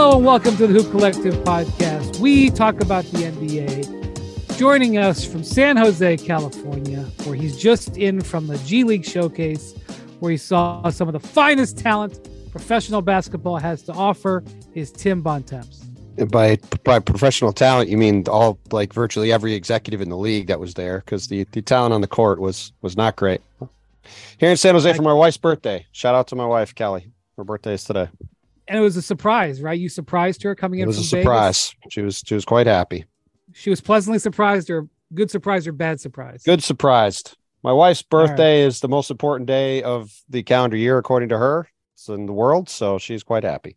Hello and welcome to the Hoop Collective podcast. We talk about the NBA. Joining us from San Jose, California, where he's just in from the G League showcase, where he saw some of the finest talent professional basketball has to offer, is Tim Bontemps. By by professional talent, you mean all like virtually every executive in the league that was there because the, the talent on the court was was not great. Here in San Jose for my wife's birthday. Shout out to my wife Kelly. Her birthday is today. And it was a surprise, right? You surprised her coming in. It was a surprise. Vegas. She was she was quite happy. She was pleasantly surprised, or good surprise, or bad surprise. Good surprised. My wife's All right. birthday is the most important day of the calendar year according to her. It's in the world, so she's quite happy.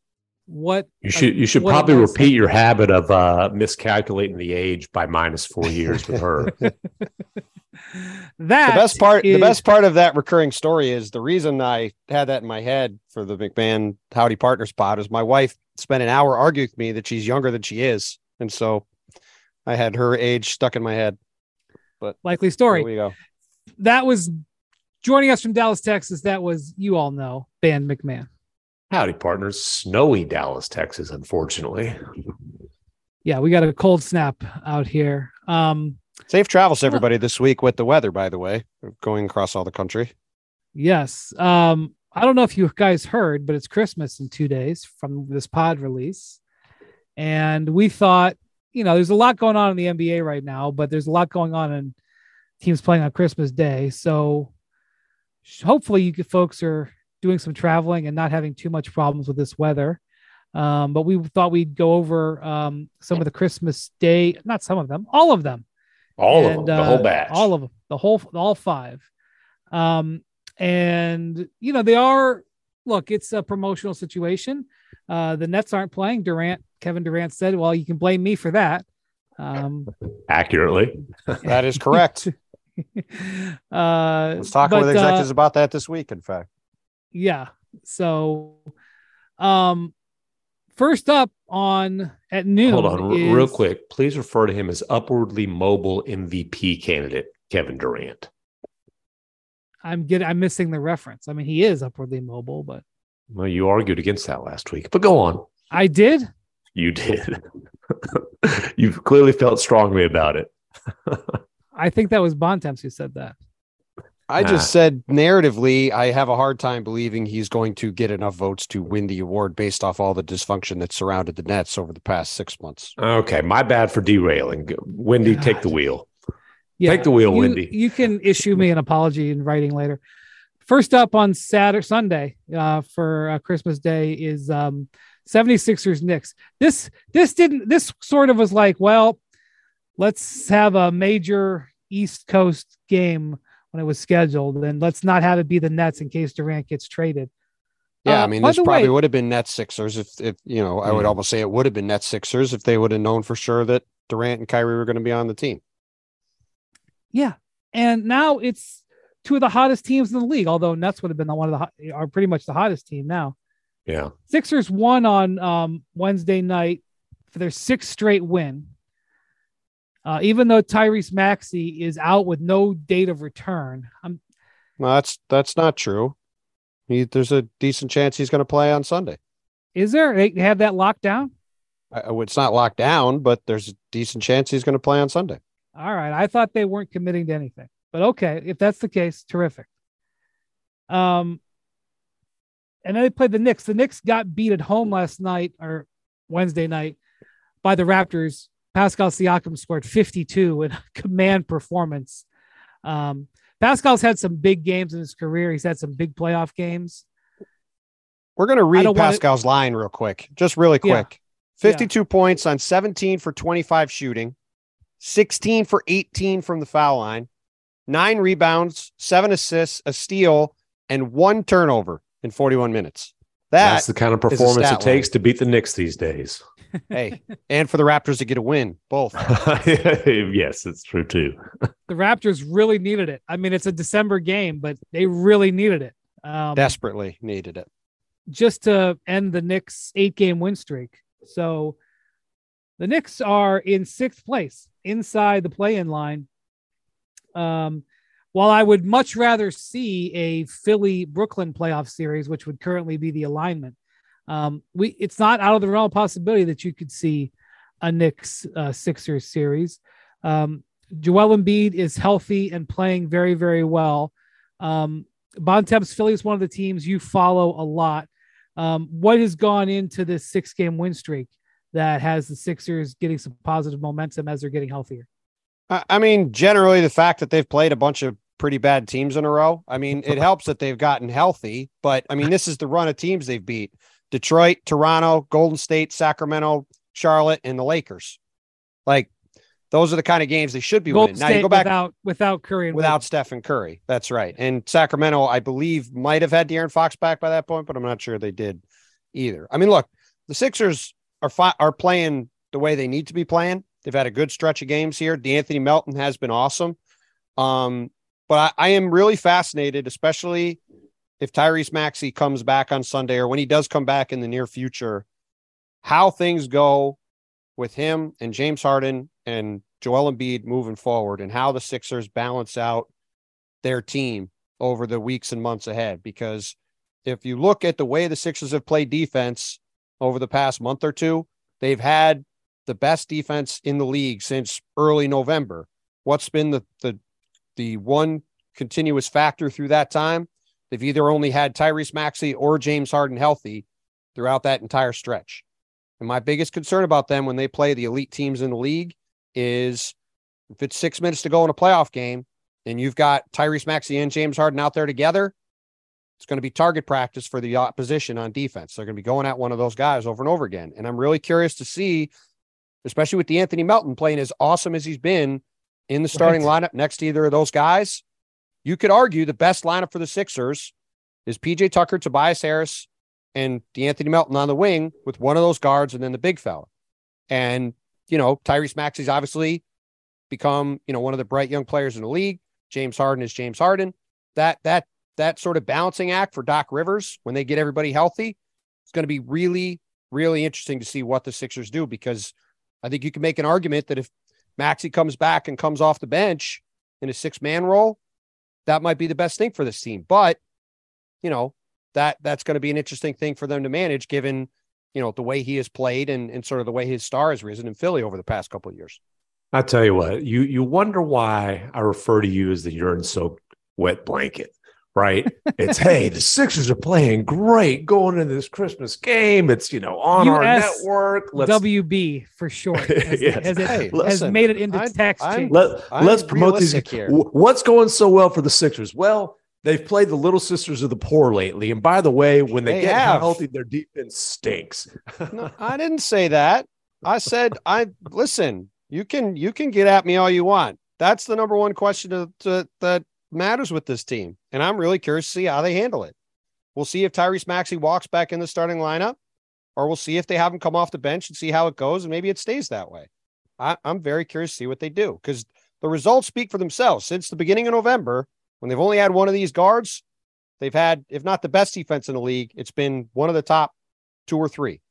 What You should you should probably nice repeat your habit of uh, miscalculating the age by minus four years with her. that the best part the best part of that recurring story is the reason i had that in my head for the macmahon howdy partners pod is my wife spent an hour arguing with me that she's younger than she is and so i had her age stuck in my head But likely story. Here we go that was joining us from Dallas, Texas. That was you all know Ben MacMahon. Howdy, partners. Snowy Dallas, Texas. Unfortunately, Yeah, we got a cold snap out here. Um, safe travels everybody this week with the weather by the way going across all the country yes. Um, I don't know if you guys heard, but it's Christmas in two days from this pod release, and we thought, you know, there's a lot going on in the NBA right now, but there's a lot going on in teams playing on Christmas Day. So hopefully, you folks are doing some traveling and not having too much problems with this weather. Um, but we thought we'd go over um, some of the Christmas Day, not some of them, all of them. all of them, the uh, whole batch. all of them, the whole, all five. Um, and you know they are. Look, it's a promotional situation. Uh, the Nets aren't playing. Durant, Kevin Durant said, "Well, you can blame me for that." Um, accurately. that is correct uh, i was talking but, with uh, executives about that this week in fact yeah. So, um, first up on at noon. Hold on, r- real quick. Please refer to him as upwardly mobile MVP candidate Kevin Durant. I'm getting. I'm missing the reference. I mean, he is upwardly mobile, but Well, you argued against that last week, but go on. I did. You did. You've clearly felt strongly about it. I think that was Bontemps who said that. I just said narratively, I have a hard time believing he's going to get enough votes to win the award based off all the dysfunction that surrounded the Nets over the past six months. Okay, my bad for derailing. Wendy, take the wheel. Yeah, Take the wheel, you, Wendy. You can issue me an apology in writing later. First up on Saturday, Sunday uh, for uh, Christmas Day is um, 76ers Knicks. This this didn't this sort of was like, well, let's have a major East Coast game when it was scheduled, and let's not have it be the Nets in case Durant gets traded. Yeah, Uh, I mean, this probably way- would have been Nets Sixers if, if you know, I would Hmm. almost say it would have been Nets Sixers if they would have known for sure that Durant and Kyrie were going to be on the team. Yeah, and now it's two of the hottest teams in the league. Although Nets would have been the one of the are pretty much the hottest team now. Yeah. Sixers won on um, Wednesday night for their sixth straight win. Uh, even though Tyrese Maxey is out with no date of return, I'm, No, that's that's not true. He, there's a decent chance he's going to play on Sunday. is there? They have that locked down. It's not locked down, but there's a decent chance he's going to play on Sunday. All right, I thought they weren't committing to anything, but okay, if that's the case, terrific. Um, and then they played the Knicks. The Knicks got beat at home last night or Wednesday night by the Raptors. Pascal Siakam scored 52 in a command performance. Um, Pascal's had some big games in his career. He's had some big playoff games. We're going to read don't wanna- Pascal's line real quick, just really Yeah. quick. 52 points on 17 for 25 shooting, 16 for 18 from the foul line, nine rebounds, seven assists, a steal, and one turnover in 41 minutes. That, That's the kind of performance it takes to beat the Knicks these days. Hey, and for the Raptors to get a win, both. yes, it's true too. The Raptors really needed it. I mean, it's a December game, but they really needed it. Um, Desperately needed it. just to end the Knicks eight game win streak. So the Knicks are in sixth place inside the play in line. Um, while I would much rather see a Philly Brooklyn playoff series, which would currently be the alignment, Um, we it's not out of the realm of possibility that you could see a Knicks uh, Sixers series. Um, Joel Embiid is healthy and playing very very well. Um, Bontemps Philly is one of the teams you follow a lot. Um, what has gone into this six game win streak that has the Sixers getting some positive momentum as they're getting healthier? I mean, generally, the fact that they've played a bunch of pretty bad teams in a row. I mean, it helps that they've gotten healthy, but I mean, this is the run of teams they've beat Detroit, Toronto, Golden State, Sacramento, Charlotte, and the Lakers. Like, those are the kind of games they should be Golden winning. State now you go back without without Curry and without Wade. Stephen Curry. That's right. And Sacramento, I believe, might have had De'Aaron Fox back by that point, but I'm not sure they did either. I mean, look, the Sixers are fi- are playing the way they need to be playing. They've had a good stretch of games here. D'Anthony Melton has been awesome. Um, but I, I am really fascinated, especially if Tyrese Maxey comes back on Sunday or when he does come back in the near future, how things go with him and James Harden and Joel Embiid moving forward and how the Sixers balance out their team over the weeks and months ahead. Because if you look at the way the Sixers have played defense over the past month or two, they've had the best defense in the league since early November. What's been the the the one continuous factor through that time? They've either only had Tyrese Maxey or James Harden healthy throughout that entire stretch. And my biggest concern about them when they play the elite teams in the league is if it's six minutes to go in a playoff game and you've got Tyrese Maxey and James Harden out there together, it's going to be target practice for the opposition on defense. They're going to be going at one of those guys over and over again. And I'm really curious to see, especially with D'Anthony Melton playing as awesome as he's been in the starting Right. lineup next to either of those guys. You could argue the best lineup for the Sixers is PJ Tucker, Tobias Harris, and D'Anthony Melton on the wing with one of those guards and then the big fella. And, you know, Tyrese Maxey's obviously become, you know, one of the bright young players in the league. James Harden is James Harden. That that that sort of balancing act for Doc Rivers when they get everybody healthy, it's going to be really, really interesting to see what the Sixers do because I think you can make an argument that if Maxey comes back and comes off the bench in a six man role, that might be the best thing for this team. But, you know, that that's going to be an interesting thing for them to manage given, you know, the way he has played and, and sort of the way his star has risen in Philly over the past couple of years. I tell you what, you you wonder why I refer to you as the urine soaked wet blanket, right? it's hey, the Sixers are playing great going into this Christmas game. It's you know on our network. Let's WB for short has, Yes. has, it, Hey, has listen, made it into I- text. I'm- let I'm let's promote these. here. What's going so well for the Sixers? Well, they've played the Little Sisters of the Poor lately, and by the way, when they, They get have. healthy, their defense stinks. No, I didn't say that. I said I listen. You can you can get at me all you want. That's the number one question to, to, that matters with this team, and I'm really curious to see how they handle it. We'll see if Tyrese Maxey walks back in the starting lineup, or we'll see if they have him come off the bench and see how it goes, and maybe it stays that way. I, I'm very curious to see what they do because the results speak for themselves. Since the beginning of November, when they've only had one of these guards, they've had, if not the best defense in the league, it's been one of the top two or three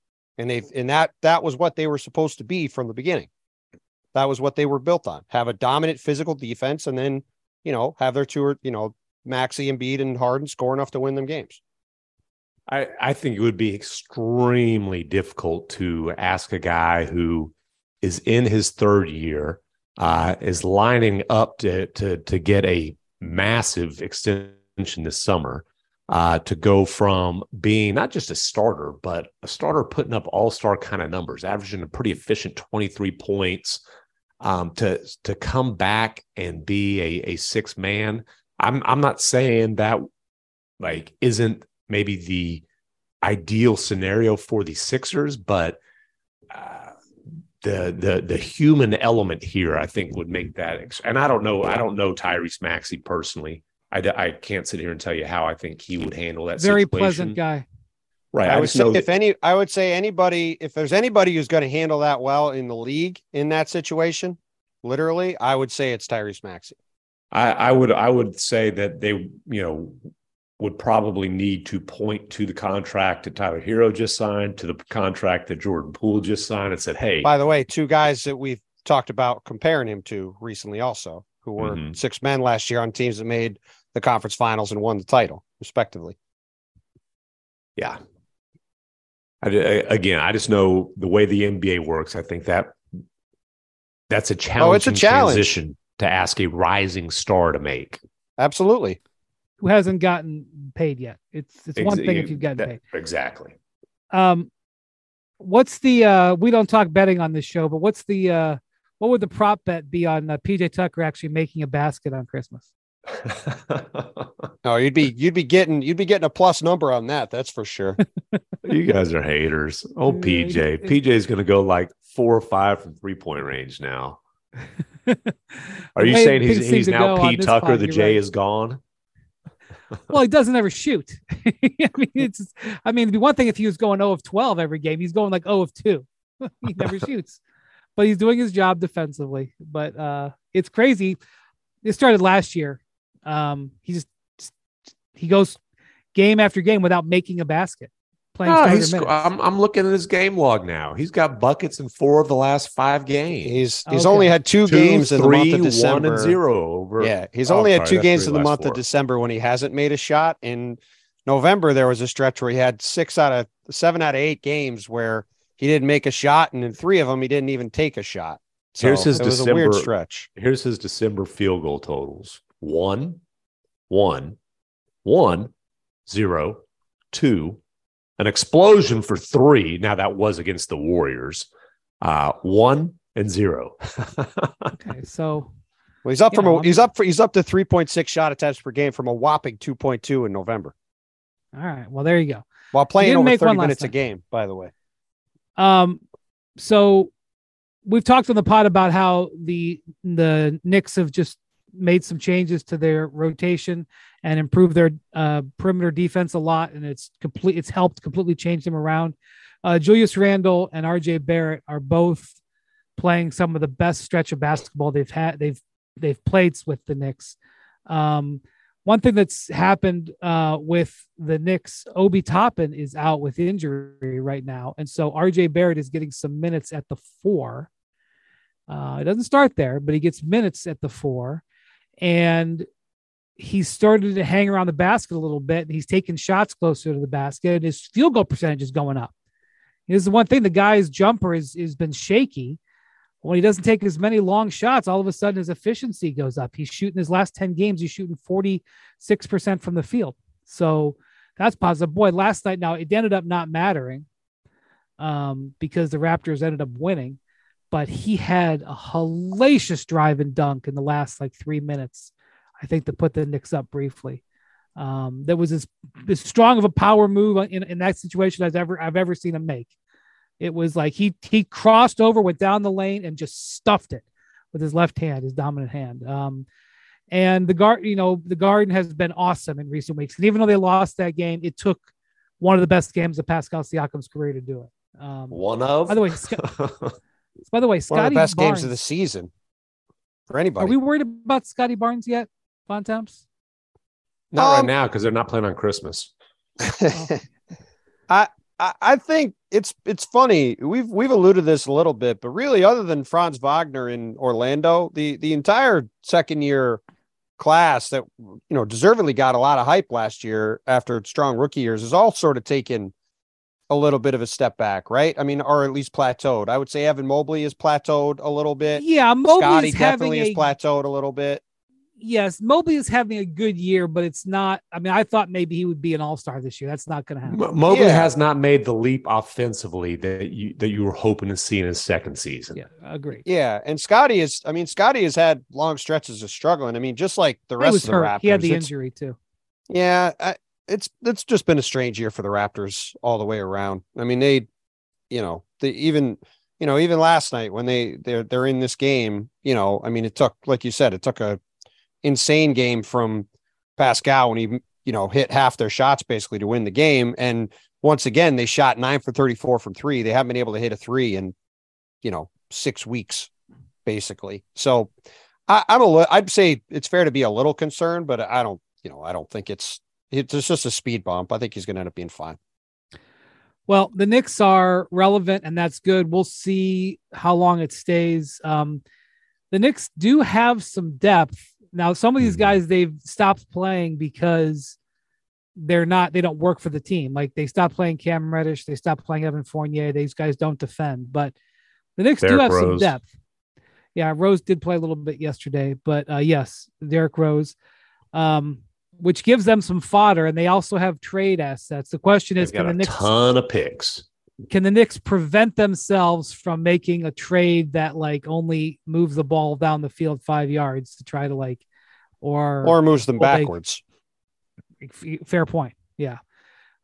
and they've and that that was what they were supposed to be from the beginning. That was what they were built on. Have a dominant physical defense, and then you know have their two or you know Maxey, and Embiid, and Harden score enough to win them games. I, I think it would be extremely difficult to ask a guy who is in his third year, uh, is lining up to, to, to get a massive extension this summer, uh, to go from being not just a starter, but a starter putting up all star kind of numbers, averaging a pretty efficient 23 points, um, to, to come back and be a, a six man. I'm, I'm not saying that like isn't maybe the ideal scenario for the Sixers, but uh, the the the human element here, I think, would make that. Ex- and I don't know, I don't know Tyrese Maxey personally. I, I can't sit here and tell you how I think he would handle that. Very situation. pleasant guy. Right? I, I, would say if that- any, I would say anybody, if there's anybody who's going to handle that well in the league in that situation, literally, I would say it's Tyrese Maxey. I, I would I would say that they you know would probably need to point to the contract that Tyler Herro just signed, to the contract that Jordan Poole just signed, and said, "Hey, By the way, two guys that we've talked about comparing him to recently, also who were Mhm. six men last year on teams that made the conference finals and won the title, respectively. yeah, I, I- again, I just know the way the NBA works. I think that that's a challenge. Oh, it's a challenge. transition to ask a rising star to make. Absolutely. Who hasn't gotten paid yet? It's it's one thing if you've gotten that- paid. Exactly. Um, what's the uh? We don't talk betting on this show, but what's the uh? What would the prop bet be on uh, PJ Tucker actually making a basket on Christmas? Oh, you'd be you'd be getting you'd be getting a plus number on that. That's for sure. you guys are haters. Oh, Yeah, PJ. it- PJ's going to go like four or five from three point range now. Are you way saying he's he's now P Tucker? pod, The you're J right. is gone. well, he doesn't ever shoot. I mean, it's. I mean, it'd be one thing if he was going 0 of 12 every game. He's going like 0 of 2. he never shoots, but he's doing his job defensively. But uh, it's crazy. It started last year. Um, he just he goes game after game without making a basket. Playing No, he's. I'm, I'm looking at his game log now. He's got buckets in four of the last five games. He's he's Okay. only had two, Two, games in the month three, of December. One and zero over. Yeah, he's Oh, only had sorry, two games in the month four. of December when he hasn't made a shot. In November, there was a stretch where he had six out of seven out of eight games where he didn't make a shot, and in three of them, he didn't even take a shot. So Here's his it was a weird December- stretch. Here's his December field goal totals: one, one, one, zero, two, an explosion for three. Now that was against the Warriors. Uh, one and zero. okay, so Well, he's up from Yeah, a, I'm- he's up for he's up to three point six shot attempts per game from a whopping two point two in November all right. Well, there you go. while playing didn't over make thirty one minutes a game. By the way, Um, so we've talked on the pod about how the the Knicks have just made some changes to their rotation and improved their uh, perimeter defense a lot, and it's complete. It's helped completely change them around. Uh, Julius Randle and R.J. Barrett are both playing some of the best stretch of basketball they've had. They've they've played with the Knicks. Um, one thing that's happened uh, with the Knicks, Obi Toppin is out with injury right now, and so RJ Barrett is getting some minutes at the four. Uh, it doesn't start there, but he gets minutes at the four, and he's started to hang around the basket a little bit, and he's taking shots closer to the basket, and his field goal percentage is going up. This is the one thing the guy's jumper is has been shaky. When he doesn't take as many long shots, all of a sudden his efficiency goes up. He's shooting his last 10 games, he's shooting 46% from the field. So that's positive. Boy, last night now it ended up not mattering um, because the Raptors ended up winning, but he had a hellacious drive and dunk in the last like three minutes. I think to put the Knicks up briefly. Um, that was as, as strong of a power move in, in that situation as ever I've ever seen him make. It was like he he crossed over, went down the lane, and just stuffed it with his left hand, his dominant hand. Um, and the guard, you know, the Garden has been awesome in recent weeks. And even though they lost that game, it took one of the best games of Pascal Siakam's career to do it. Um, One of. by the way, by the way, one of Scotty the best Barnes, games of the season for anybody. Are we worried about Scottie Barnes yet, Bontemps? not right Um, now because they're not playing on Christmas. I, I I think it's it's funny. We've we've alluded to this a little bit, but really, other than Franz Wagner in Orlando, the the entire second year class that you know deservedly got a lot of hype last year after strong rookie years is all sort of taken a little bit of a step back, right? I mean, or at least plateaued. I would say Evan Mobley is plateaued a little bit. Yeah, Mobley Scotty is having definitely a is plateaued a little bit. yes, Mobley is having a good year, but it's not. I mean, I thought maybe he would be an All Star this year. That's not going to happen. Mo- Mobley Yeah. has not made the leap offensively that you that you were hoping to see in his second season. Yeah, agree. Yeah, and Scotty is. I mean, Scotty has had long stretches of struggling. I mean, just like the He rest of the hurt. Raptors. He had the injury too. Yeah, I, it's it's just been a strange year for the Raptors all the way around. I mean, they, you know, they even, you know, even last night when they they're they're in this game, you know, I mean, it took, like you said, it took a insane game from Pascal when he, you know, hit half their shots basically to win the game. And once again, they shot nine for thirty four from three. They haven't been able to hit a three in, you know, six weeks, basically. So, I, I'm a, I'd say it's fair to be a little concerned, but I don't, you know, I don't think it's it's just a speed bump. I think he's going to end up being fine. Well, the Knicks are relevant, and that's good. We'll see how long it stays. Um, the Knicks do have some depth now. Some of these Mhm. guys they've stopped playing because they're not they don't work for the team. Like they stopped playing Cam Reddish, they stopped playing Evan Fournier. These guys don't defend, but the Knicks Derrick do have Rose. some depth. Yeah, Rose did play a little bit yesterday, but uh, yes, Derrick Rose, um, which gives them some fodder, and they also have trade assets. The question is, can the Knicks ton of picks? Can the Knicks prevent themselves from making a trade that like only moves the ball down the field five yards to try to like, or or moves them backwards? fair point. Yeah.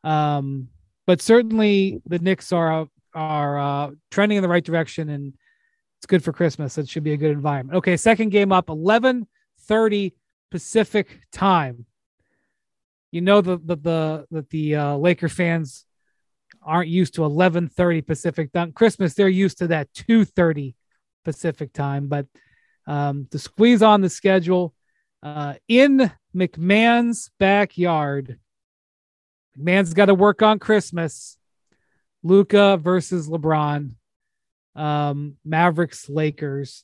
Um, but certainly the Knicks are are uh, trending in the right direction, and it's good for Christmas. It should be a good environment. Okay, second game up, eleven thirty Pacific time. You know the the the that the uh, Laker fans aren't used to eleven thirty Pacific time. Christmas, they're used to that two thirty Pacific time. But um, to squeeze on the schedule uh, in MacMahon's backyard. MacMahon's got to work on Christmas. Luka versus LeBron. Um, Mavericks, Lakers.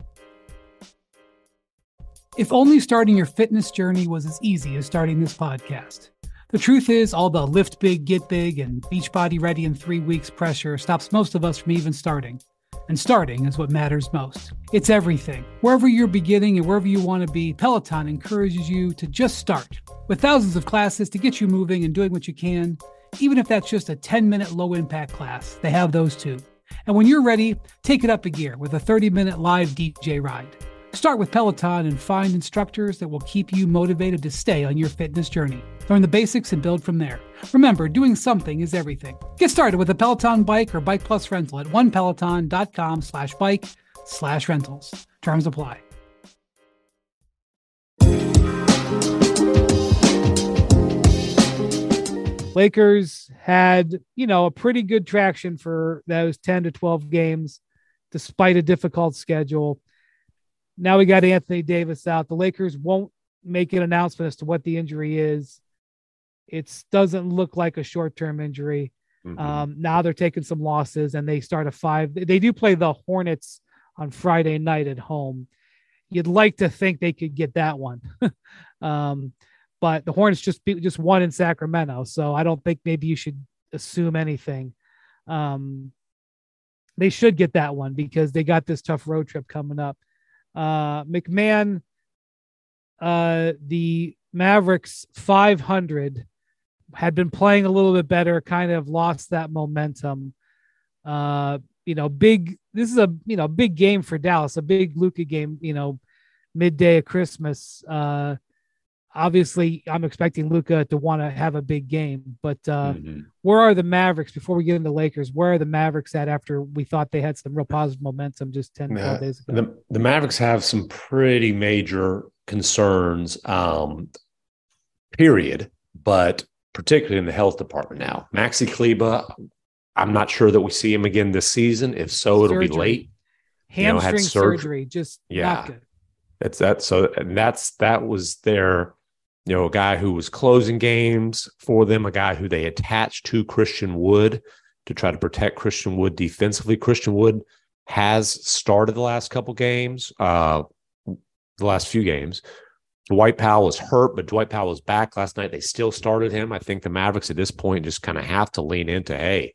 If only starting your fitness journey was as easy as starting this podcast. The truth is, all the lift big, get big, and Beachbody ready in three weeks pressure stops most of us from even starting. And starting is what matters most. It's everything. Wherever you're beginning and wherever you want to be, Peloton encourages you to just start. With thousands of classes to get you moving and doing what you can, even if that's just a 10 minute low impact class, they have those too. And when you're ready, take it up a gear with a 30 minute live DJ ride. Start with Peloton and find instructors that will keep you motivated to stay on your fitness journey. Learn the basics and build from there. Remember, doing something is everything. Get started with a Peloton bike or Bike Plus rental at onepeloton.com slash bike slash rentals. Terms apply. Lakers had, you know, a pretty good traction for those 10 to 12 games, despite a difficult schedule. Now we got Anthony Davis out. The Lakers won't make an announcement as to what the injury is. It doesn't look like a short term injury. Mm-hmm. Um, now they're taking some losses and they start a five. They do play the Hornets on Friday night at home. You'd like to think they could get that one. um, but the Hornets just beat, just won in Sacramento. So I don't think maybe you should assume anything. Um, they should get that one because they got this tough road trip coming up. Uh, MacMahon, uh, the Mavericks 500 had been playing a little bit better, kind of lost that momentum. Uh, you know, big, this is a, you know, big game for Dallas, a big Luka game, you know, midday of Christmas. Uh, obviously I'm expecting Luka to want to have a big game, but uh, mm-hmm. where are the Mavericks before we get into Lakers? Where are the Mavericks at after we thought they had some real positive momentum just 10, 12 days ago? The, the Mavericks have some pretty major concerns, um, period, but particularly in the health department now. Maxi Kleber, I'm not sure that we see him again this season. If so, it'll be late. Hamstring you know, surgery. surgery, just yeah. That's that. So and that's that was their you know, a guy who was closing games for them, a guy who they attached to Christian Wood to try to protect Christian Wood defensively. Christian Wood has started the last couple games, uh, the last few games. Dwight Powell was hurt, but Dwight Powell was back last night. They still started him. I think the Mavericks at this point just kind of have to lean into, hey,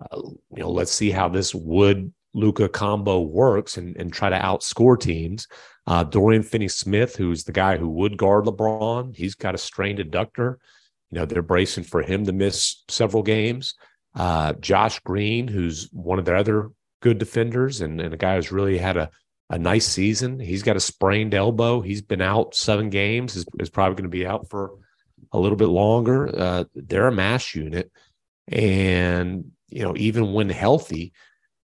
uh, you know, let's see how this Wood Luka combo works and, and try to outscore teams. Uh, Dorian Finney Smith, who's the guy who would guard LeBron, he's got a strained adductor. You know, they're bracing for him to miss several games. Uh, Josh Green, who's one of their other good defenders and, and a guy who's really had a, a nice season. He's got a sprained elbow. He's been out seven games, is, is probably going to be out for a little bit longer. Uh, they're a mass unit. And, you know, even when healthy,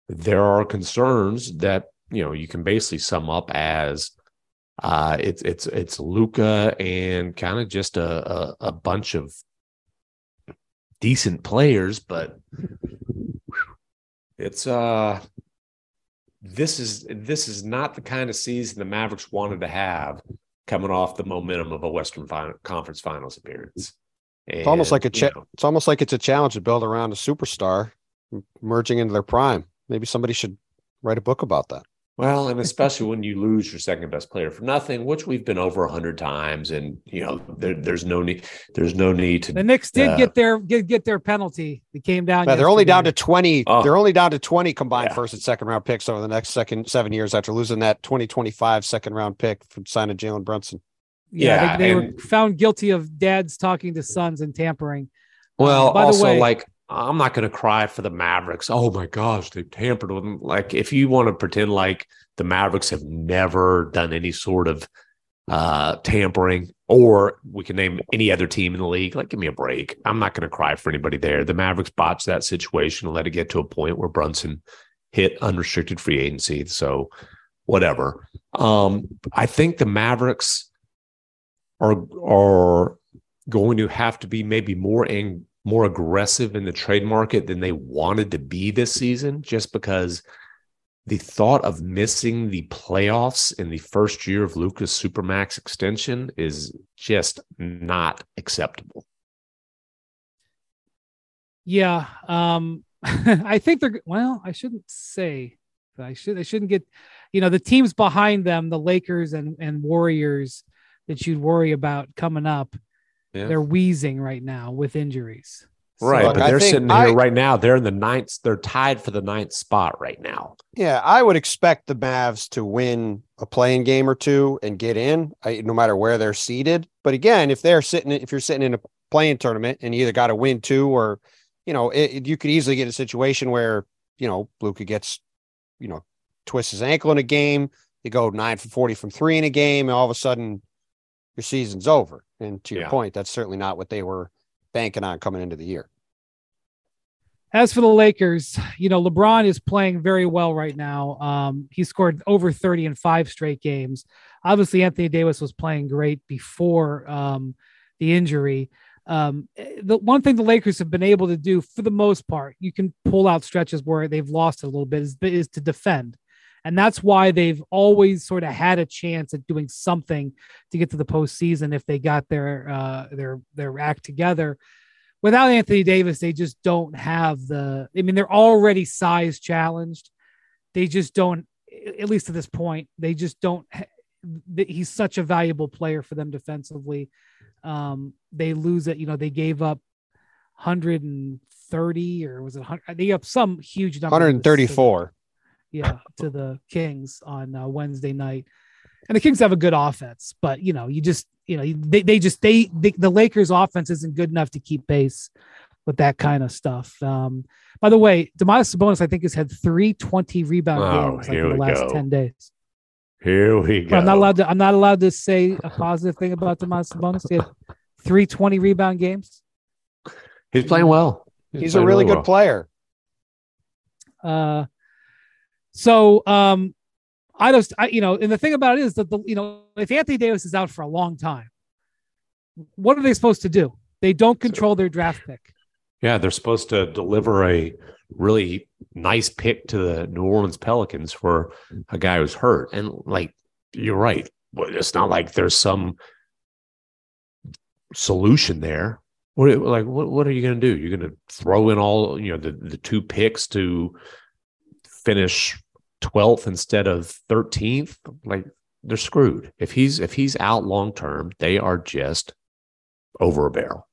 there are concerns that you know you can basically sum up as uh, it's it's it's Luka and kind of just a, a, a bunch of decent players, but it's uh this is this is not the kind of season the Mavericks wanted to have coming off the momentum of a Western final, Conference Finals appearance. And, it's almost like a cha- it's almost like it's a challenge to build around a superstar merging into their prime. Maybe somebody should write a book about that. Well, and especially when you lose your second best player for nothing, which we've been over a hundred times, and you know there, there's no need. There's no need to. The Knicks did uh, get their get, get their penalty. It came down. Yeah, they're only down to twenty. Oh. They're only down to twenty combined Yeah. first and second round picks over the next second seven years after losing that 2025 second round pick from signing Jalen Brunson. Yeah, Yeah, they, they were found guilty of dads talking to sons and tampering. Well, Uh, by the way- like I'm not going to cry for the Mavericks. Oh my gosh, they tampered with them. Like if you want to pretend like the Mavericks have never done any sort of uh tampering, or we can name any other team in the league. Like, give me a break. I'm not going to cry for anybody there. The Mavericks botched that situation and let it get to a point where Brunson hit unrestricted free agency. So whatever. Um, I think the Mavericks are are going to have to be maybe more ang- more aggressive in the trade market than they wanted to be this season, just because the thought of missing the playoffs in the first year of Luka's Supermax extension is just not acceptable. Yeah, um, I think they're well. I shouldn't say. I should. I shouldn't get. You know, the teams behind them, the Lakers and and Warriors, that you'd worry about coming up. Yeah. They're wheezing right now with injuries. So- Right, Look, but they're sitting here I- right now. They're in the ninth. They're tied for the ninth spot right now. Yeah, I would expect the Mavs to win a playing game or two and get in, I, no matter where they're seated. But again, if they're sitting, if you're sitting in a playing tournament and you either got to win two or, you know, it, it- you could easily get a situation where, you know, Luka gets, you know, twists his ankle in a game. You go nine for 40 from three in a game, and all of a sudden your season's over. And to your Yeah. point, that's certainly not what they were banking on coming into the year. As for the Lakers, you know, LeBron is playing very well right now. Um, he scored over 30 in five straight games. Obviously, Anthony Davis was playing great before um, the injury. Um, the one thing the Lakers have been able to do, for the most part, you can pull out stretches where they've lost it a little bit, is, is to defend. And that's why they've always sort of had a chance at doing something to get to the postseason if they got their uh, their their act together without Anthony Davis, they just don't have the. I mean, they're already size challenged. They just don't, at least at this point, they just don't. He's such a valuable player for them defensively. Um, they lose it. You know, they gave up 130 or was it 100? They up some huge number. 134. Yeah, to the Kings on uh, Wednesday night. And the Kings have a good offense, but you know, you just you know they they just they, they the Lakers offense isn't good enough to keep pace with that kind of stuff. Um, by the way, Domantas Sabonis I think has had three twenty 20 rebound Oh, games like in the last go. 10 days. Here we go. But I'm not allowed to I'm not allowed to say a positive thing about Domantas Sabonis. He had three 20 rebound games. He's playing well. He's a playing really good well. player. Uh, so um, I just, I, you know, and the thing about it is that the, you know, if Anthony Davis is out for a long time, what are they supposed to do? They don't control their draft pick. Yeah, they're supposed to deliver a really nice pick to the New Orleans Pelicans for a guy who's hurt. And like you're right. It's not like there's some solution there. What like what what are you going to do? You're going to throw in all, you know, the the two picks to finish 12th instead of 13th? Like they're screwed. If he's if he's out long term, they are just over a barrel.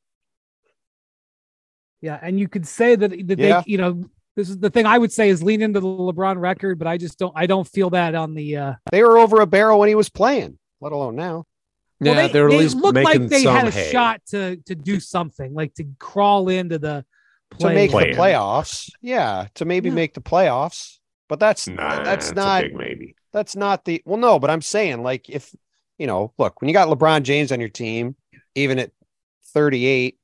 Yeah, and you could say that, that Yeah. they, you know, this is the thing I would say is lean into the LeBron record, but I just don't, I don't feel that on the. uh They were over a barrel when he was playing, let alone now. well, yeah, they, they're at they least looked making like they some had a hay. shot to to do something, like to crawl into the to make Play the in. playoffs. Yeah, to maybe Yeah. make the playoffs. But that's Nah, that's not maybe. that's not the well, no, but I'm saying like if you know, look, when you got LeBron James on your team, even at 38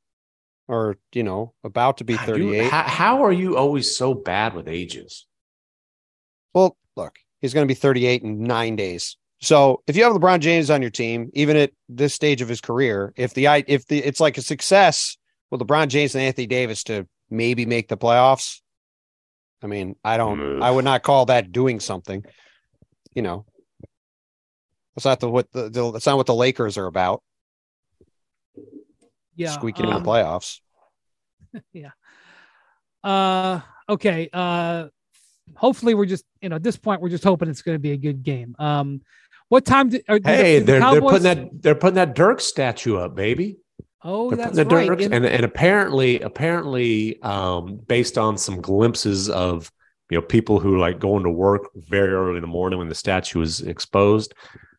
or you know, about to be God, you- 38. how, how are you always so bad with ages? Well, look, he's going to be 38 in nine days. So if you have LeBron James on your team, even at this stage of his career, if the i- if the it's like a success Well, LeBron James and Anthony Davis to maybe make the playoffs. I mean, I don't. Ugh. I would not call that doing something. You know, that's not the what the, the that's not what the Lakers are about. Yeah. squeaking in um, the playoffs. Yeah. Uh, okay. Uh, hopefully we're just you know at this point we're just hoping it's going to be a good game. Um, what time? Did, are, Hey, did the they're, they're putting that they're putting that Dirk statue up, baby. Oh, They're that's putting the right. Dirk, In- and and apparently, apparently, um, based on some glimpses of you know people who like going to work very early in the morning when the statue is exposed.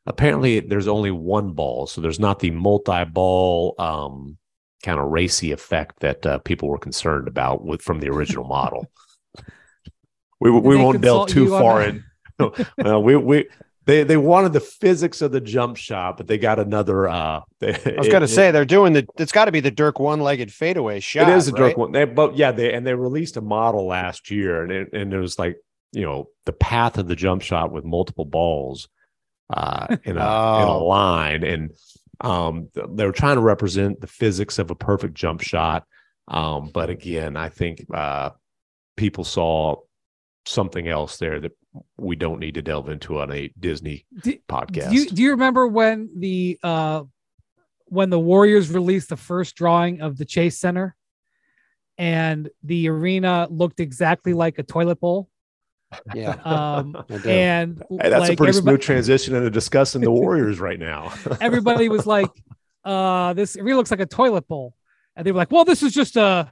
Apparently, there's only one ball, so there's not the multi-ball um, kind of racy effect that uh, people were concerned about with from the original model. we we won't delve too far in. well, we we they they wanted the physics of the jump shot, but they got another. Uh, I was going to say they're doing the. It's got to be the Dirk one-legged fadeaway shot. it is a right? Dirk one. They, but yeah, they and they released a model last year, and it, and it was like you know the path of the jump shot with multiple balls uh, in a in a Oh. line, and um, they were trying to represent the physics of a perfect jump shot. Um, but again, I think uh, people saw something else there that we don't need to delve into on a Disney Do- podcast. Do you, do you remember when the uh when the Warriors released the first drawing of the Chase Center and the arena looked exactly like a toilet bowl? Yeah, Um and Hey, that's like a pretty smooth transition into discussing the Warriors right now. everybody was like, uh this it really looks like a toilet bowl. And they were like, Well, this is just a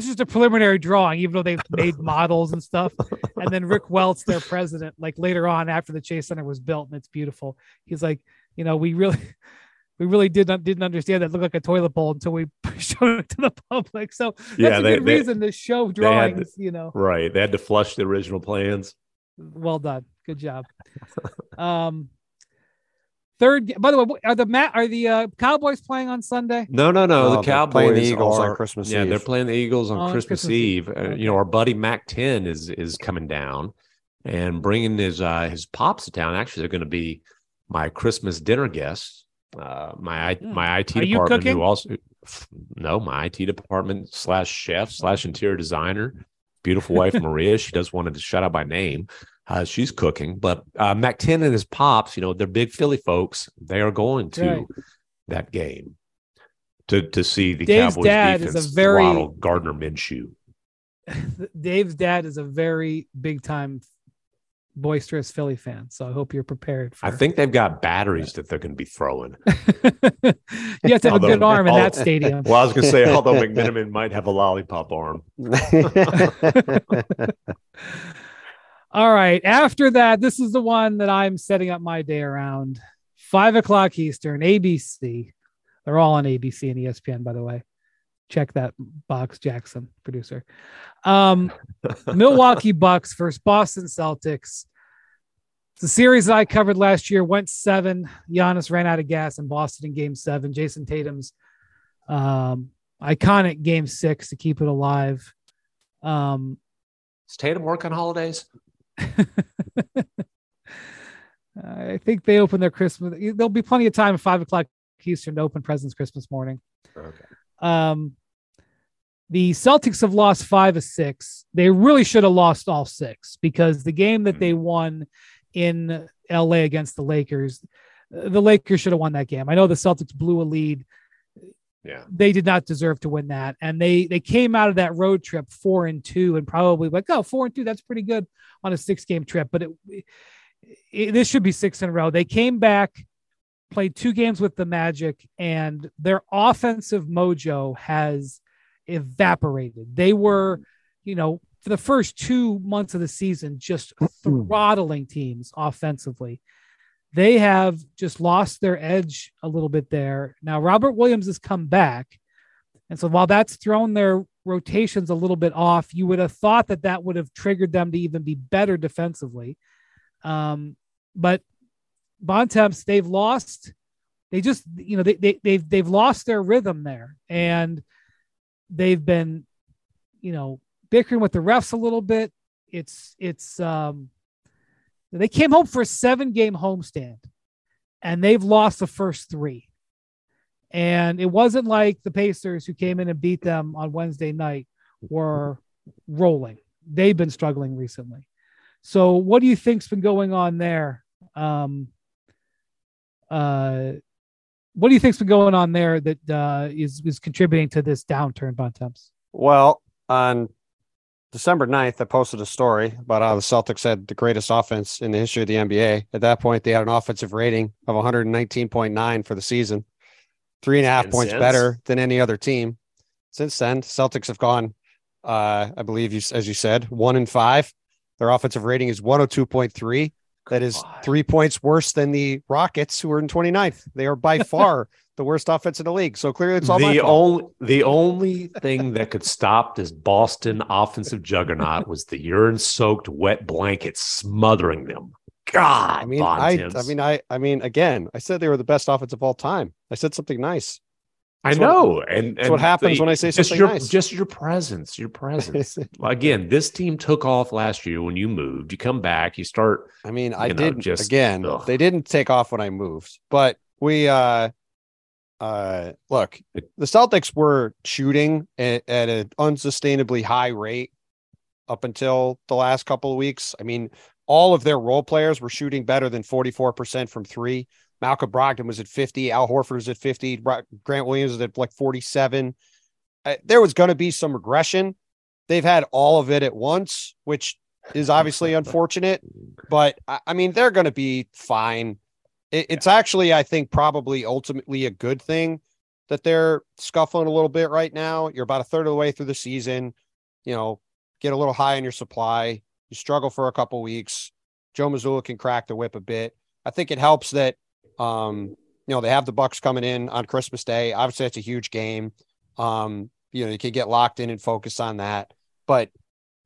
this is just a preliminary drawing, even though they've made models and stuff. And then Rick Welts, their president, like later on after the Chase Center was built and it's beautiful, he's like, you know, we really we really did not didn't understand that looked like a toilet bowl until we showed it to the public. So that's Yeah, a they- good they- reason to show had to- drawings, you know. right. They had to flush the original plans. Well done. Good job. um third by the way, are the Matt are the uh, Cowboys playing on Sunday? No, no, no. Oh, the Cowboys playing the Eagles on are- Christmas Yeah, Eve. they're playing the Eagles on On Christmas, Christmas Eve. Eve. Uh, you know, our buddy Mac Ten is is coming down and bringing his uh, his pops to town. Actually, they're going to be my Christmas dinner guests. Uh, my I Hmm. my IT Are department, who also no, my IT department slash chef slash interior designer. Beautiful wife Maria. She does wanted to shout out by name. Uh, she's cooking, but uh, Mac Ten and his pops, you know, they're big Philly folks. They are going to Right. that game to to see the Dave's Cowboys dad is a very- throttle Gardner Minshew. Dave's dad is a very big time boisterous Philly fan. So I hope you're prepared for I think they've got batteries that they're going to be throwing. you have to have a good Although- arm in that stadium. Well, I was going to say, although McMenamin might have a lollipop arm. All right. After that, this is the one that I'm setting up my day around. Five o'clock Eastern, ABC. They're all on ABC and ESPN, by the way. Check that box, Jackson, producer. Um, Milwaukee Bucks versus Boston Celtics. The series that I covered last year. Went seven. Giannis ran out of gas in Boston in game seven. Jayson Tatum's um, iconic game six to keep it alive. Um, Does Tatum work on holidays? I think they open their Christmas. There'll be plenty of time at five o'clock Eastern to open presents Christmas morning. Okay. Um, the Celtics have lost five of six. They really should have lost all six because the game that they won in LA against the Lakers, the Lakers should have won that game. I know the Celtics blew a lead. Yeah. They did not deserve to win that, and they they came out of that road trip four and two, and probably like, oh, four and two, that's pretty good on a six game trip. But it, it this should be six in a row. They came back, played two games with the Magic, and their offensive mojo has evaporated. They were, you know, for the first two months of the season, just mm-hmm. throttling teams offensively. They have just lost their edge a little bit there. Now, Robert Williams has come back. And so while that's thrown their rotations a little bit off, you would have thought that that would have triggered them to even be better defensively. Um, but Bontemps, they've lost. They just, you know, they, they they've they've lost their rhythm there, and they've been, you know, bickering with the refs a little bit. It's it's um, they came home for a seven game homestand, and they've lost the first three. And it wasn't like the Pacers who came in and beat them on Wednesday night were rolling. They've been struggling recently. So what do you think's been going on there? Um, uh, what do you think's been going on there that uh, is is contributing to this downturn, Bontemps? Well, on December 9th, I posted a story about how the Celtics had the greatest offense in the history of the NBA. At that point, they had an offensive rating of 119.9 for the season, three and a half points sense. better than any other team. Since then, Celtics have gone, uh, I believe, you, as you said, one and five. Their offensive rating is 102.3. That is three points worse than the Rockets, who are in 29th. They are by far the worst offense in the league. So clearly, it's all the only the only thing that could stop this Boston offensive juggernaut was the urine-soaked wet blanket smothering them. God, I mean, I, I mean, I, I mean, again, I said they were the best offense of all time. I said something nice. I That's what- know, and that's what happens the- when I say something your, nice. Just your presence, your presence. Again, this team took off last year when you moved. You come back, you start. I mean, I didn't. just- again, ugh. they didn't take off when I moved, but we, uh, uh, look, the Celtics were shooting at, at an unsustainably high rate up until the last couple of weeks. I mean, all of their role players were shooting better than 44% from three. Malcolm Brogdon was at 50. Al Horford was at 50. Grant Williams was at like 47. Uh, there was going to be some regression. They've had all of it at once, which is obviously unfortunate, but I, I mean, they're going to be fine. It, it's actually, I think, probably ultimately a good thing that they're scuffling a little bit right now. You're about a third of the way through the season. You know, get a little high on your supply. You struggle for a couple weeks. Joe Mazzulla can crack the whip a bit. I think it helps that um, you know, they have the Bucks coming in on Christmas Day. Obviously, that's a huge game. Um, you know, you can get locked in and focus on that. But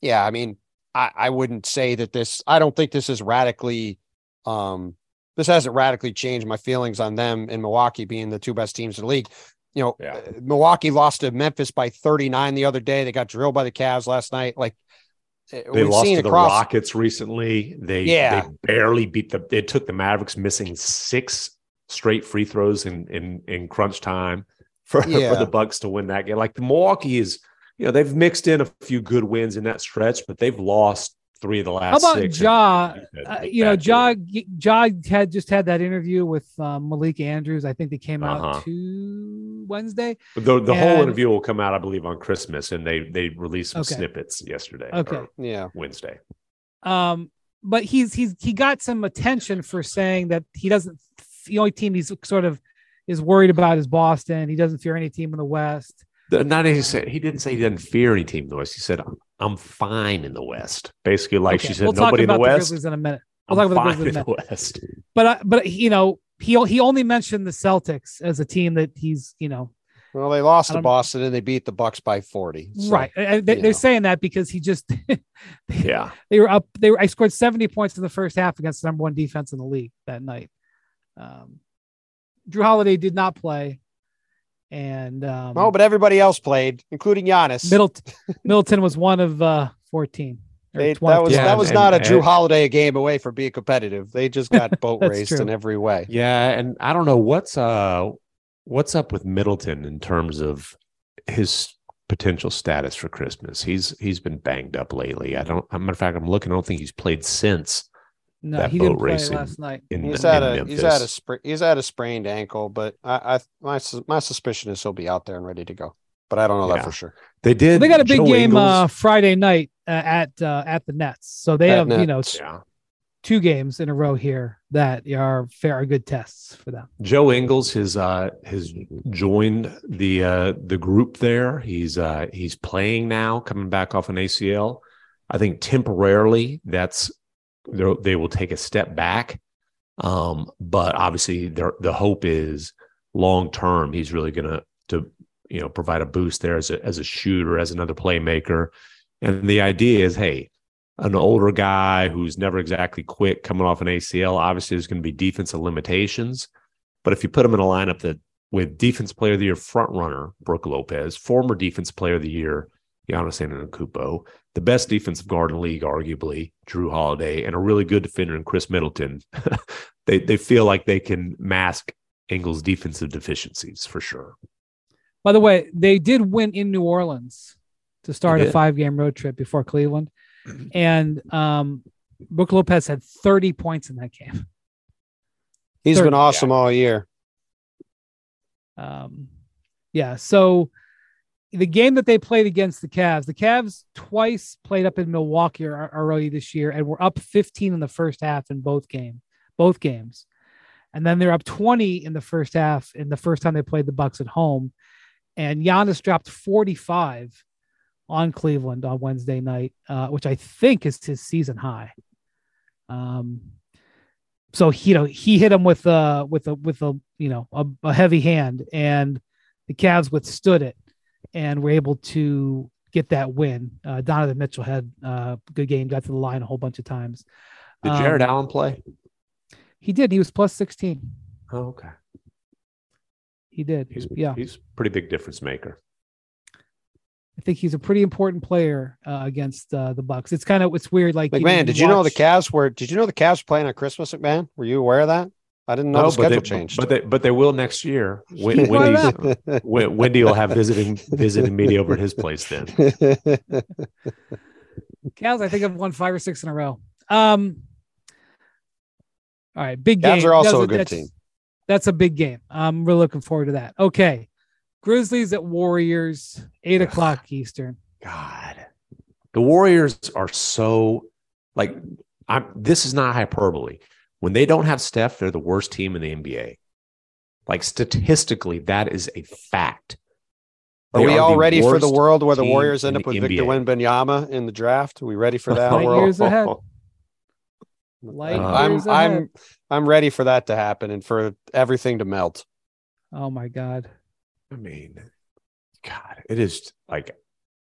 yeah, I mean, I, I wouldn't say that this, I don't think this is radically, um, this hasn't radically changed my feelings on them in Milwaukee being the two best teams in the league. You know, Yeah. uh, Milwaukee lost to Memphis by 39 the other day. They got drilled by the Cavs last night. Like, uh, They we've lost seen to the across- Rockets recently. They Yeah. they barely beat the. It took the Mavericks missing six straight free throws in in in crunch time for Yeah. for the Bucks to win that game. Like the Milwaukee is, you know, they've mixed in a few good wins in that stretch, but they've lost three of the last. How about six. Ja? Uh, you know, bad Ja. Ja had just had that interview with um, Malika Andrews. I think they came Uh-huh. out to Wednesday. The the whole interview will come out, I believe, on Christmas, and they they released some Okay. snippets yesterday. Okay. Yeah. Wednesday. Um, but he's he's he got some attention for saying that he doesn't. The only team he's sort of is worried about is Boston. He doesn't fear any team in the West. The- Not he said he didn't say he doesn't fear any team in the West. He said I'm fine in the West. Basically, like Okay, she said, we'll nobody in about the West. Grizzlies in a minute. We'll I'm talk about the Grizzlies in a minute. the West. But I, but you know he he only mentioned the Celtics as a team that he's you know Well, they lost to don't- Boston and they beat the Bucks by 40. So, right. they, they're know. saying that because he just Yeah, they were up. They were. I scored seventy points in the first half against the number one defense in the league that night. Um, Jrue Holiday did not play, and um, Oh, but everybody else played, including Giannis. Middleton, Middleton was one of uh, fourteen. They, that was Yeah, that was and- not a Jrue and- Holiday game away from being competitive. They just got boat raced true. in every way. yeah, and I don't know what's uh what's up with Middleton in terms of his potential status for Christmas. He's he's been banged up lately. I don't. As a matter of fact, I'm looking. I don't think he's played since no, that he didn't play racing. last night. in, He's in had a Memphis. he's had a spra- he's had a sprained ankle, but I, I my my suspicion is he'll be out there and ready to go. But I don't know Yeah. that for sure. they did. They got a big Joe game uh, Friday night uh, at uh, at the Nets, so they At have you know yeah. two games in a row here that are fair good tests for them. Joe Ingles has uh has joined the uh the group there. He's uh he's playing now, coming back off an ACL. I think temporarily that's they're- they will take a step back. Um, but obviously the hope is long term he's really gonna to you know provide a boost there as a as a shooter, as another playmaker. And the idea is, hey, an older guy who's never exactly quick coming off an ACL, obviously there's going to be defensive limitations. But if you put him in a lineup that with defense player of the year front runner, Brook Lopez, former defense player of the year, Giannis Antetokounmpo, the best defensive guard in the league, arguably, Jrue Holiday, and a really good defender in Khris Middleton, they they feel like they can mask Ingles' defensive deficiencies for sure. By the way, they did win in New Orleans to start a five game road trip before Cleveland. And um, Brook Lopez had 30 points in that game. He's Third- been awesome all year. Um, yeah. So the game that they played against the Cavs, the Cavs twice played up in Milwaukee already this year and were up 15 in the first half in both game, both games. And then they're up 20 in the first half in the first time they played the Bucks at home. And Giannis dropped 45 on Cleveland on Wednesday night, uh, which I think is his season high. Um, so he, you know, he hit him with a with a with a you know a, a heavy hand, and the Cavs withstood it and we were able to get that win. Uh, Donovan Mitchell had uh, a good game, got to the line a whole bunch of times. Did Jarrett Um, Allen play? He did. He was plus sixteen. Oh, okay. He did. He's yeah, he's a pretty big difference maker. I think he's a pretty important player uh, against uh, the Bucks. It's kind of it's weird. Like MacMahon, when did you know the watch- Cavs were? Did you know the Cavs were playing on Christmas, MacMahon? Were you aware of that? I didn't know the but schedule they, changed. but they but they will next year. Wen- Why Windy's, Wen- Windy will have visiting visiting media over at his place then. Cavs, I think I've won five or six in a row. Um, all right, big Cavs game. are also That's a good that's- team. That's a big game. I'm really looking forward to that. Okay, Grizzlies at Warriors, eight o'clock Eastern. God, the Warriors are so like I'm. This is not hyperbole. When they don't have Steph, they're the worst team in the NBA. Like statistically, that is a fact. Are They we the all ready for the world where the Warriors end up the with Victor NBA. Wembanyama in the draft? Are we ready for that Light world? years ahead. Light Uh, years I'm I'm ahead. I'm ready for that to happen and for everything to melt. Oh my god. I mean, God, it is like,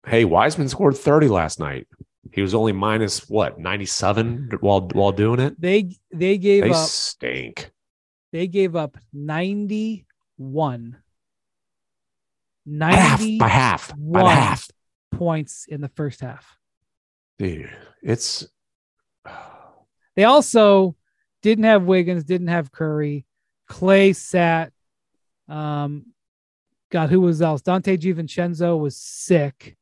hey, Wiseman scored 30 last night. He was only minus what 97 while while doing it. They they gave They up stink. they gave up 91 By half, by half, by one. the half. points in the first half. Dude, it's They also didn't have Wiggins, didn't have Curry. Clay sat. Um, God, who was else? Donte DiVincenzo was sick,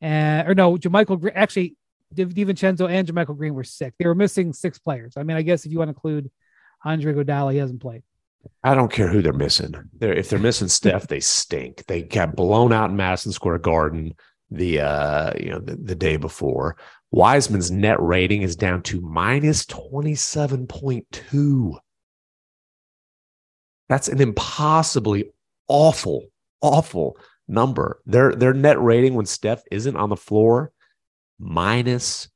and or no, JaMychal Green. Actually, DiVincenzo and JaMychal Green were sick. They were missing six players. I mean, I guess if you want to include Andre Iguodala, he hasn't played. I don't care who they're missing. They're, if they're missing Steph, they stink. They got blown out in Madison Square Garden the uh you know the, the day before. Wiseman's net rating is down to minus 27.2. That's an impossibly awful, awful number. Their their net rating when Steph isn't on the floor, minus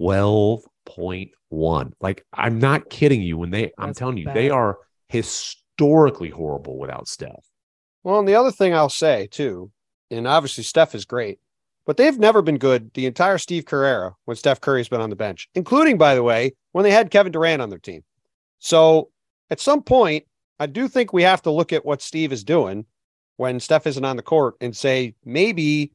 12.1. Like, I'm not kidding you. When they I'm telling you, bad. they are historically horrible without Steph. Well, and the other thing I'll say too, and obviously Steph is great, but they've never been good the entire Steve Kerr era when Steph Curry's been on the bench, including, by the way, when they had Kevin Durant on their team. So at some point, I do think we have to look at what Steve is doing when Steph isn't on the court and say maybe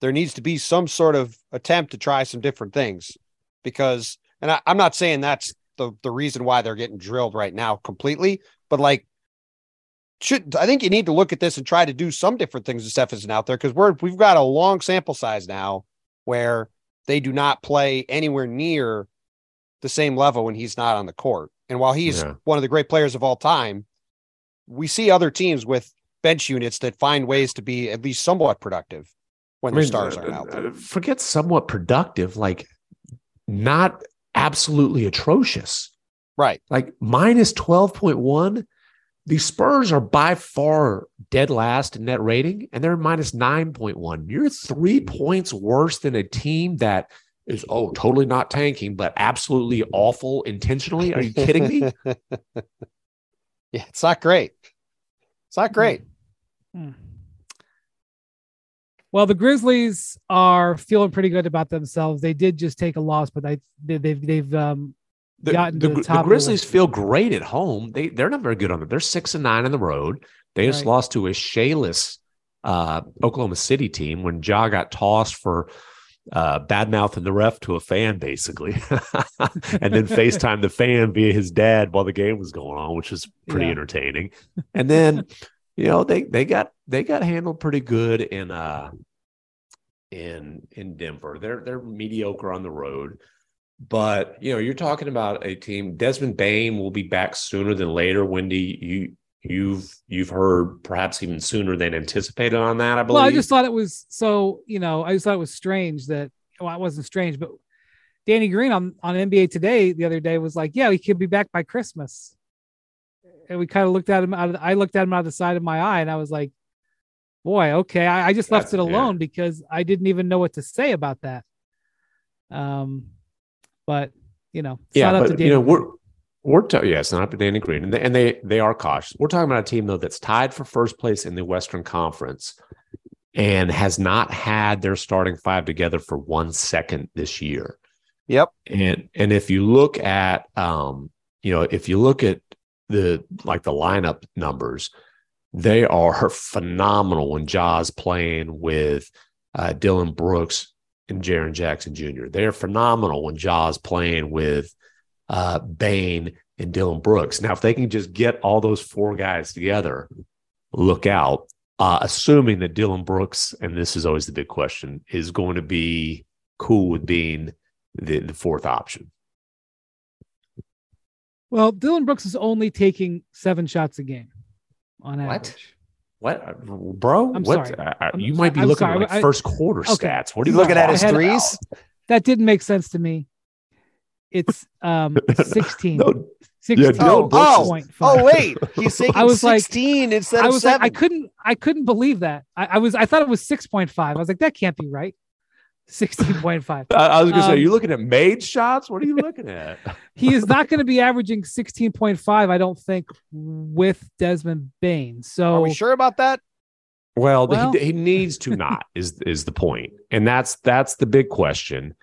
there needs to be some sort of attempt to try some different things because, and I, I'm not saying that's the the reason why they're getting drilled right now completely, but like should I think you need to look at this and try to do some different things if Steph isn't out there because we're we've got a long sample size now where they do not play anywhere near the same level when he's not on the court. And while he's Yeah. one of the great players of all time, we see other teams with bench units that find ways to be at least somewhat productive when I mean, stars uh, aren't out. uh, Forget somewhat productive, like not absolutely atrocious. Right. Like minus 12.1. The Spurs are by far dead last in net rating, and they're minus 9.1. You're three points worse than a team that is, oh, totally not tanking, but absolutely awful intentionally. Are you kidding me? yeah, it's not great. It's not great. Hmm. Well, the Grizzlies are feeling pretty good about themselves. They did just take a loss, but I, they, they've they've um, The, gotten the, to the the top the Grizzlies feel great at home. They they're not very good on it. They're six and nine on the road. They just Right. lost to a Shai-less uh, Oklahoma City team when Ja got tossed for uh, bad mouthing the ref to a fan, basically, and then FaceTime the fan via his dad while the game was going on, which was pretty Yeah. entertaining. And then, you know, they they got they got handled pretty good in uh in in Denver. They're they're mediocre on the road. But you know, you're talking about a team. Desmond Bane will be back sooner than later. Windy, you you've you've heard perhaps even sooner than anticipated on that. I believe. Well, I just thought it was so, you know, I just thought it was strange that, well, it wasn't strange, but Danny Green on, on NBA Today the other day was like, yeah, he could be back by Christmas. And we kind of looked at him out of, I looked at him out of the side of my eye and I was like, boy, okay. I, I just left it That's- yeah. alone because I didn't even know what to say about that. Um, but you know, it's yeah, not up to but Danny you know we're we're ta- yeah, it's not up to Danny Green, and they, and they they are cautious. We're talking about a team though that's tied for first place in the Western Conference and has not had their starting five together for one second this year. Yep. And and if you look at um, you know, if you look at the like the lineup numbers, they are phenomenal when Ja's playing with uh, Dillon Brooks and Jaren Jackson Jr. They're phenomenal when Ja's playing with uh, Bane and Dillon Brooks. Now, if they can just get all those four guys together, look out. Uh, assuming that Dillon Brooks, and this is always the big question, is going to be cool with being the, the fourth option. Well, Dillon Brooks is only taking seven shots a game on What? average. What, bro? I'm what? sorry. uh, I'm- you might be I'm looking sorry. at like first quarter Okay. stats. What are You you looking at his I had- threes? That didn't make sense to me. It's um 16. No, 16 Yeah, Dillon Brooks is- point Oh five. wait, he's taking I was like- 16 instead I was seven. like, I couldn't, I couldn't believe that. I, I was, I thought it was 6.5. I was like, that can't be right. 16.5. I, I was going to say, Um, are you looking at made shots? What are you looking at? He is not going to be averaging 16.5, I don't think, with Desmond Bane. So, are So we sure about that? Well, Well- he, he needs to not is is the point, and that's that's the big question.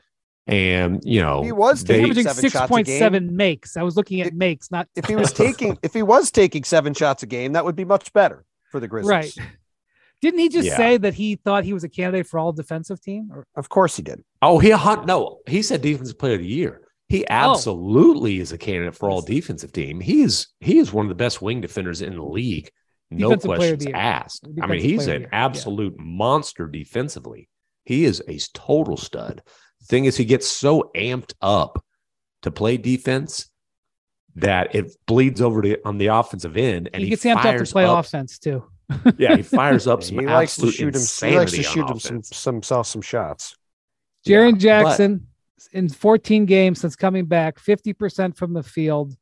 And you know, He was he's they- taking averaging seven shots a game. 6.7 makes. I was looking at It- makes, not If he was taking, if he was taking seven shots a game, that would be much better for the Grizzlies. right. Didn't he just Yeah. say that he thought he was a candidate for all defensive team? Or Of course he did. oh, he hunt no, he said defensive player of the year. He oh. absolutely is a candidate for all defensive team. He is he is one of the best wing defenders in the league. No Defensive questions the year. asked. I mean, he's player of the an year, yeah. absolute monster defensively. He is a total stud. The thing is, he gets so amped up to play defense that it bleeds over to on the offensive end, and he he, gets amped up to play up- offense too. Yeah, he fires up some he likes to shoot him. He likes to shoot him some, some, some, some shots. Jaren Yeah, but- Jackson in 14 games since coming back, 50% from the field,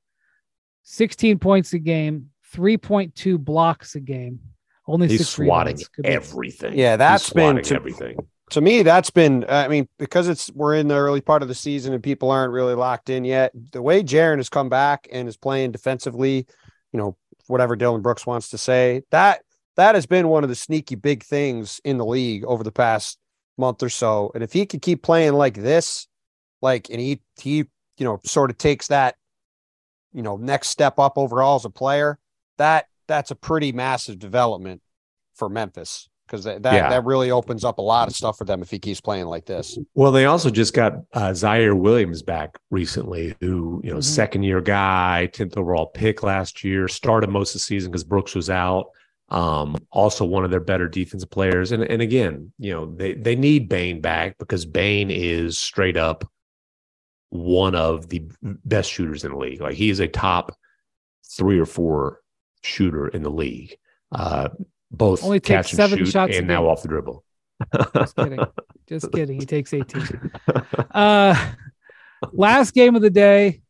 16 points a game, 3.2 blocks a game, only He's six swatting rebounds. Be- everything. Yeah, He's that's been to- everything. To me, that's been. I mean, because it's we're in the early part of the season and people aren't really locked in yet. The way Jaren has come back and is playing defensively, you know, whatever Dillon Brooks wants to say, that that has been one of the sneaky big things in the league over the past month or so. And if he could keep playing like this, like, and he he you know sort of takes that, you know, next step up overall as a player, that that's a pretty massive development for Memphis because that that, Yeah. that really opens up a lot of stuff for them if he keeps playing like this. Well, they also just got uh, Ziaire Williams back recently, who you know, Mhm. second year guy, tenth overall pick last year, started most of the season because Brooks was out. Um, also one of their better defensive players, and and again, you know, they they need Bane back because Bane is straight up one of the best shooters in the league. Like he is a top three or four shooter in the league. Uh, both Only takes seven shots and now off the dribble. Just kidding. Just kidding. He takes 18. Uh, last game of the day,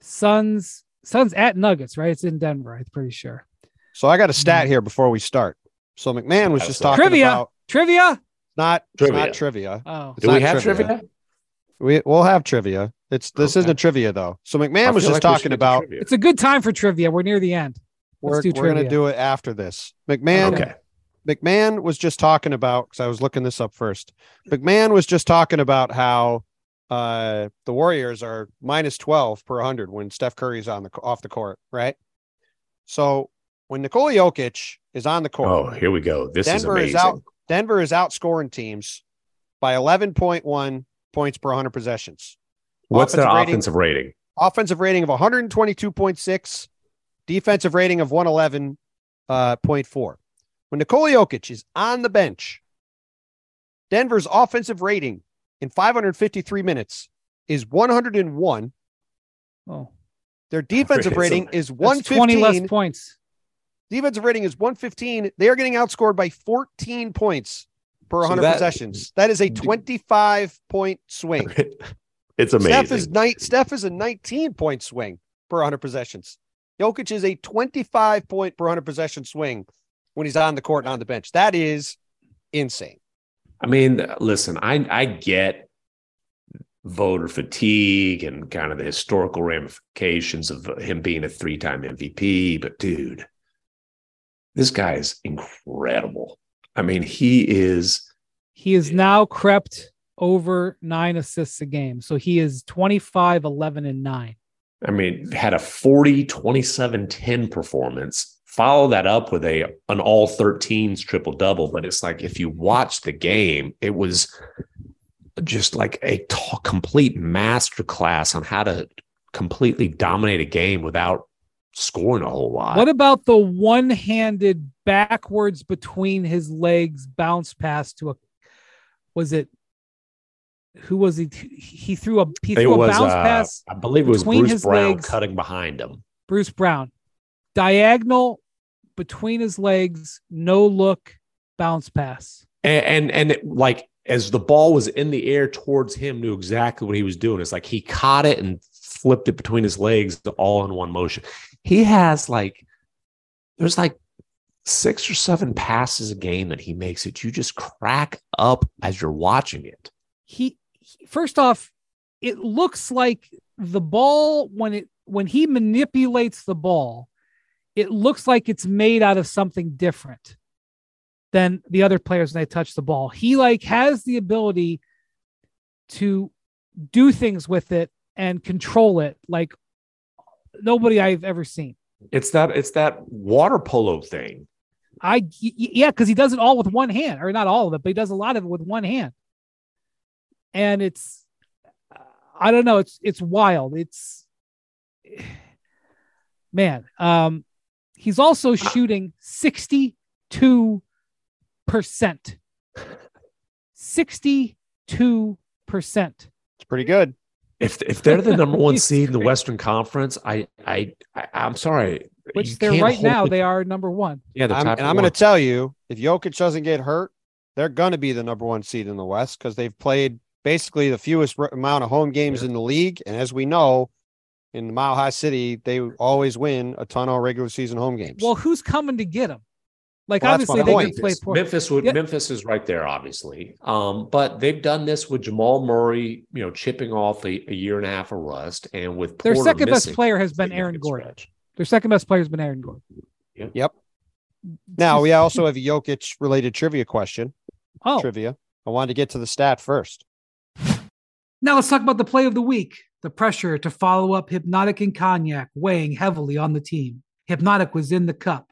Suns. Suns at Nuggets, right? It's in Denver. I'm pretty sure. So I got a stat here before we start. So MacMahon was just talking Trivia. about Trivia. not Trivia. not trivia. Oh, Do we have trivia? trivia? We we'll have trivia. It's this Okay. isn't a trivia though. So MacMahon was just like talking about it's a good time for trivia. We're near the end. we're, Let's do we're gonna do it after this. MacMahon okay. MacMahon was just talking about because I was looking this up first. MacMahon was just talking about how uh, the Warriors are minus twelve per hundred when Steph Curry's on the off the court, right? So when Nikola Jokic is on the court, Oh, here we go. This Denver is is amazing. out. Denver is outscoring teams by 11.1 points per 100 possessions. What's their Offensive rating- offensive rating? Offensive rating of 122.6, defensive rating of 111.4. Uh, point when Nikola Jokic is on the bench, Denver's offensive rating in 553 minutes is 101. Oh, Their defensive rating is that's 20 less points. Defensive rating is 115. They are getting outscored by 14 points per So 100 that- possessions. That is a 25 point swing. it's amazing. Steph is night. Steph is a 19 point swing per 100 possessions. Jokic is a 25 point per 100 possession swing when he's on the court and on the bench. That is insane. I mean, listen, I I get voter fatigue and kind of the historical ramifications of him being a three-time MVP, but dude, this guy is incredible. I mean, he is He is now crept over nine assists a game. So he is 25, 11, and nine. I mean, had a 40 27 10 performance. Follow that up with a an all 13s triple double, but it's like if you watch the game, it was just like a t- complete masterclass on how to completely dominate a game without scoring a whole lot. What about the one handed backwards between his legs bounce pass to a, was it, who was he? He threw a, he threw a bounce uh, pass, I believe it was between Bruce his Brown legs. cutting behind him. Bruce Brown, diagonal between his legs, no look bounce pass. And, and and it, like as the ball was in the air towards him, knew exactly what he was doing. It's like he caught it and flipped it between his legs, all in one motion. He has like there's like six or seven passes a game that he makes it. You just crack up as you're watching it. he, he- first off it looks like the ball when it when he manipulates the ball it looks like it's made out of something different than the other players when they touch the ball he like has the ability to do things with it and control it like nobody i've ever seen. It's that it's that water polo thing. I yeah because he does it all with one hand or not all of it but he does a lot of it with one hand. And it's i don't know it's it's wild. It's man um he's also shooting 62 percent. 62 percent. It's pretty good. If if they're the number one seed in the Western Conference, I I, I I'm sorry. which You they're right now it- they are number one yeah, the I'm, and I'm going to tell you if Jokic doesn't get hurt, they're going to be the number one seed in the West because they've played basically the fewest amount of home games in the league. And as we know, in Mile High City, they always win a ton of regular season home games. well who's coming to get him like Well, obviously they point. can play Memphis, poor. Memphis would Yeah. Memphis is right there, obviously. Um, but they've done this with Jamal Murray, you know, chipping off a, a year and a half of rust, and with their Porter second best player has been aaron gordon stretch. their second best player has been aaron gordon Yep. now we also have a Jokic related trivia question. oh Trivia. I wanted to get to the stat first. Now let's talk about the play of the week. The pressure to follow up Hypnotic and Cognac weighing heavily on the team. Hypnotic was in the cup,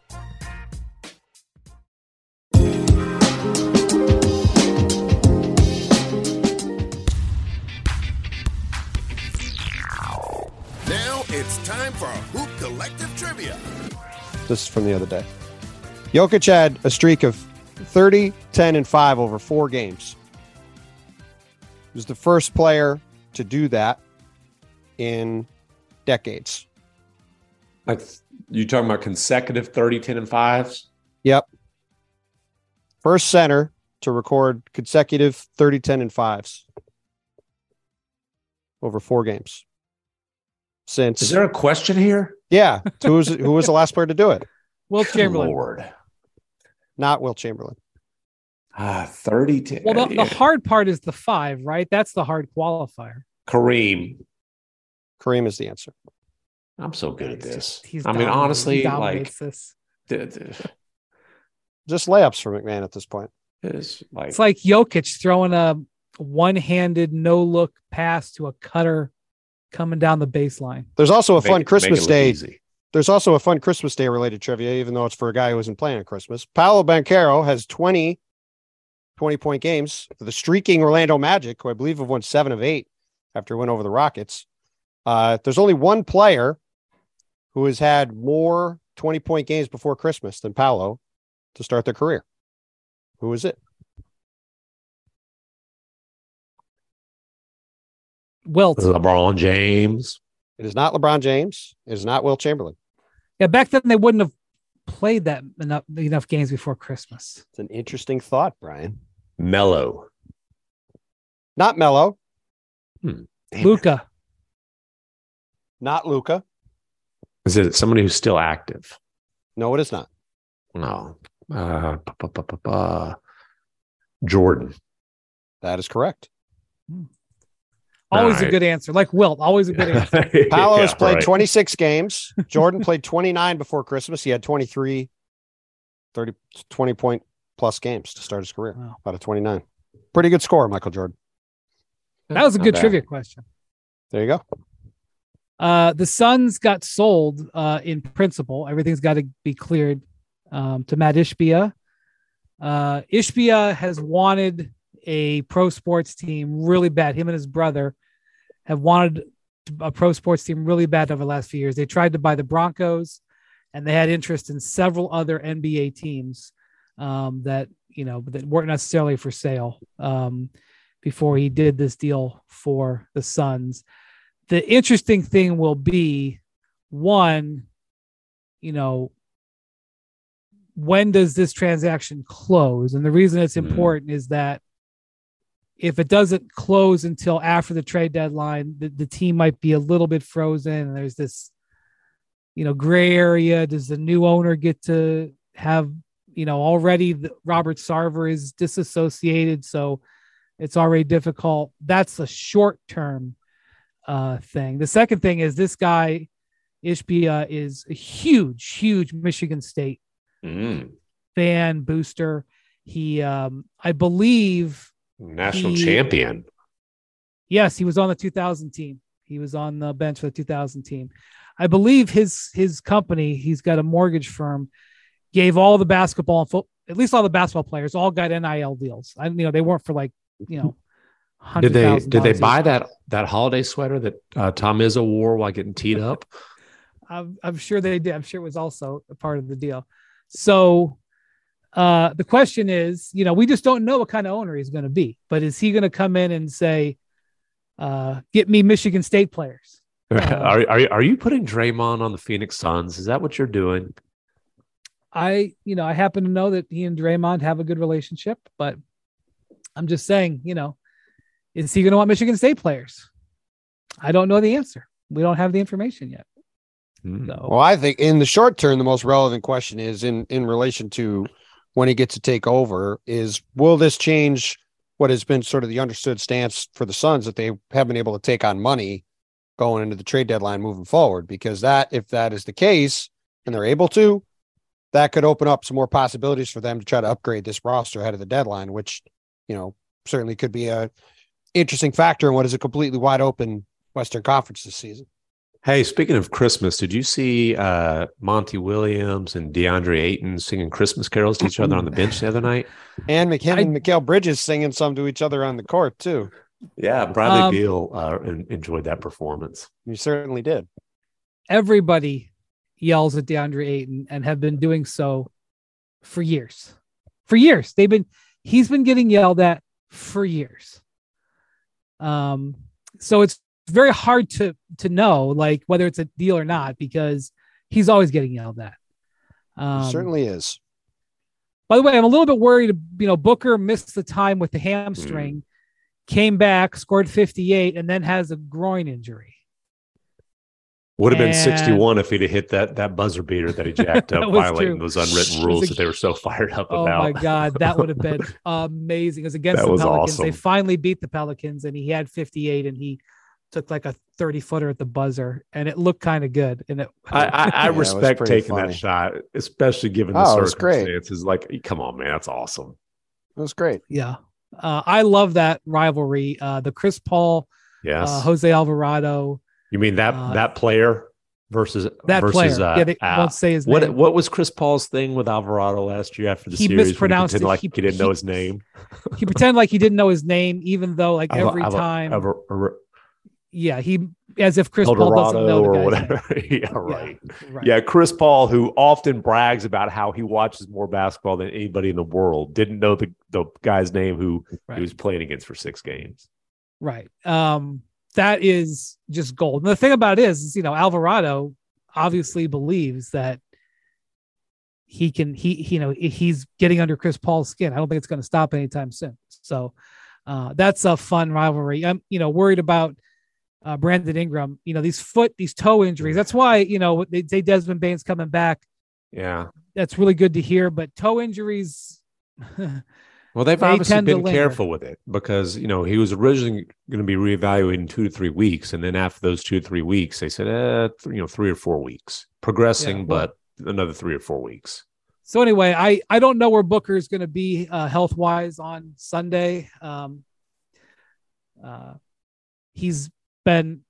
It's time for a Hoop Collective Trivia. This is from the other day. Jokic had a streak of 30, 10, and 5 over four games. He was the first player to do that in decades. I th- you talking about consecutive 30, 10, and fives? Yep. First center to record consecutive 30, 10, and fives over four games. Since Is there a question here? yeah, who was who was the last player to do it? Wilt Chamberlain. Lord. Not Wilt Chamberlain. Ah, 30, 10. Well, the, the hard part is the five, right? That's the hard qualifier. Kareem. Kareem is the answer. I'm so good at this. just- he's I mean, dominating. He honestly, like, this. th- th- Just layups for MacMahon at this point. it's like, It's like Jokic throwing a one-handed no-look pass to a cutter coming down the baseline. There's also a make fun Christmas Day. easy. There's also a fun Christmas Day related trivia, even though it's for a guy who isn't playing on Christmas. Paolo Banchero has 20 20 point games for the streaking Orlando Magic, who I believe have won seven of eight after win over the Rockets. Uh, there's only one player who has had more 20 point games before Christmas than Paolo to start their career. Who is it? Wilt. LeBron James. It is not LeBron James. It is not Wilt Chamberlain. Yeah, back then they wouldn't have played that enough enough games before Christmas. It's an interesting thought, Brian. Melo. Not Melo, Damn it. Luka. not Luka. Is it somebody who's still active? No, it is not. No. Uh, pa- pa- pa- pa- pa. Jordan. That is correct. Always a good answer. Like Wilt, always a good answer. Paolo has Yeah, played right. 26 games. Jordan played 29 before Christmas. He had 23, 30, 20 point plus games to start his career Wow. out of 29. Pretty good score, Michael Jordan. That was a Not good bad. trivia question. There you go. Uh, the Suns got sold uh, in principle. Everything's got to be cleared um, to Mat Ishbia. Uh, Ishbia has wanted a pro sports team really bad. Him and his brother have wanted a pro sports team really bad over the last few years. They tried to buy the Broncos, and they had interest in several other NBA teams um, that you know that weren't necessarily for sale um, before he did this deal for the Suns the interesting thing will be one, you know, when does this transaction close? And the reason it's Mhm. important is that if it doesn't close until after the trade deadline, the, the team might be a little bit frozen. And there's this, you know, gray area. Does the new owner get to have, you know, already the, Robert Sarver is disassociated. So it's already difficult. That's a short term uh, thing. The second thing is this guy, Ishbia, is a huge, huge Michigan State Mm. fan booster. He, um, I believe, National He- champion. yes, he was on the 2000 team. He was on the bench for the 2000 team. I believe his his company, he's got a mortgage firm, gave all the basketball and foot, at least all the basketball players, all got NIL deals. I, you know, they weren't for like, you know, Did they did they buy that that holiday sweater that uh, Tom Izzo wore while getting teed up? I'm, I'm sure they did. I'm sure it was also a part of the deal. So uh, the question is, you know, we just don't know what kind of owner he's going to be, but is he going to come in and say, uh, get me Michigan State players? are, are are you putting Draymond on the Phoenix Suns? Is that what you're doing? I, you know, I happen to know that he and Draymond have a good relationship, but I'm just saying, you know, is he going to want Michigan State players? I don't know the answer. We don't have the information yet. Hmm. So Well, I think in the short term, the most relevant question is in in relation to when he gets to take over is will this change what has been sort of the understood stance for the Suns that they have been able to take on money going into the trade deadline moving forward? Because that, if that is the case, and they're able to, that could open up some more possibilities for them to try to upgrade this roster ahead of the deadline, which you know certainly could be a interesting factor in what is a completely wide open Western Conference this season. Hey, speaking of Christmas, did you see uh, Monty Williams and DeAndre Ayton singing Christmas carols to each other on the bench the other night? And McKim I- and Mikal Bridges singing some to each other on the court too. Yeah, Bradley Um, Beal uh, enjoyed that performance. You certainly did. everybody yells at DeAndre Ayton and have been doing so for years. For years. They've been he's been getting yelled at for years. Um so it's very hard to to know like whether it's a deal or not because he's always getting yelled at. Um, certainly is. By the way, I'm a little bit worried. You know, Booker missed the time with the hamstring, came back, scored 58, and then has a groin injury. Would have been 61 if he'd have hit that that buzzer beater that he jacked up, violating true. those unwritten It was rules a- that they were so fired up Oh about. Oh my God, that would have been amazing. It was against That the was Pelicans. They finally beat the Pelicans, and he had 58, and he took like a 30 footer at the buzzer, and it looked kind of good. And it, I, I, I Yeah, respect pretty taking funny. that shot, especially given the Oh, it circumstances. Like, come on, man, that's awesome. It was great. yeah, uh, I love that rivalry. Uh, the Chris Paul, Yes, uh, Jose Alvarado, you mean that uh, that player versus that versus player. Uh, yeah, they Al- won't say his what name. what was Chris Paul's thing with Alvarado last year after the He series? when mispronounced pretended it. like He- he, didn't know his name. he pretended like he didn't know his name, even though like Alva- every Alva- time, Alva- Alva- yeah, he as if Chris Paul doesn't know the or whatever. yeah, right. name. Right. Yeah, Chris Paul, who often brags about how he watches more basketball than anybody in the world, didn't know the, the guy's name who Right. he was playing against for six games. Right. Um, that is just gold. And the thing about it is, is, you know, Alvarado obviously believes that he can, he, he, you know, he's getting under Chris Paul's skin. I don't think it's going to stop anytime soon. So uh, that's a fun rivalry. I'm, you know, worried about uh, Brandon Ingram, you know, these foot, these toe injuries. That's why, you know, they say Desmond Bane's coming back. Yeah. That's really good to hear. But toe injuries, Well, they've They obviously been careful with it because, you know, he was originally going to be reevaluated in two to three weeks. And then after those two to three weeks, they said, eh, th- you know, three or four weeks, progressing, Yeah, well- but another three or four weeks. So anyway, I I don't know where Booker is going to be uh, health wise on Sunday. Um, uh, he's been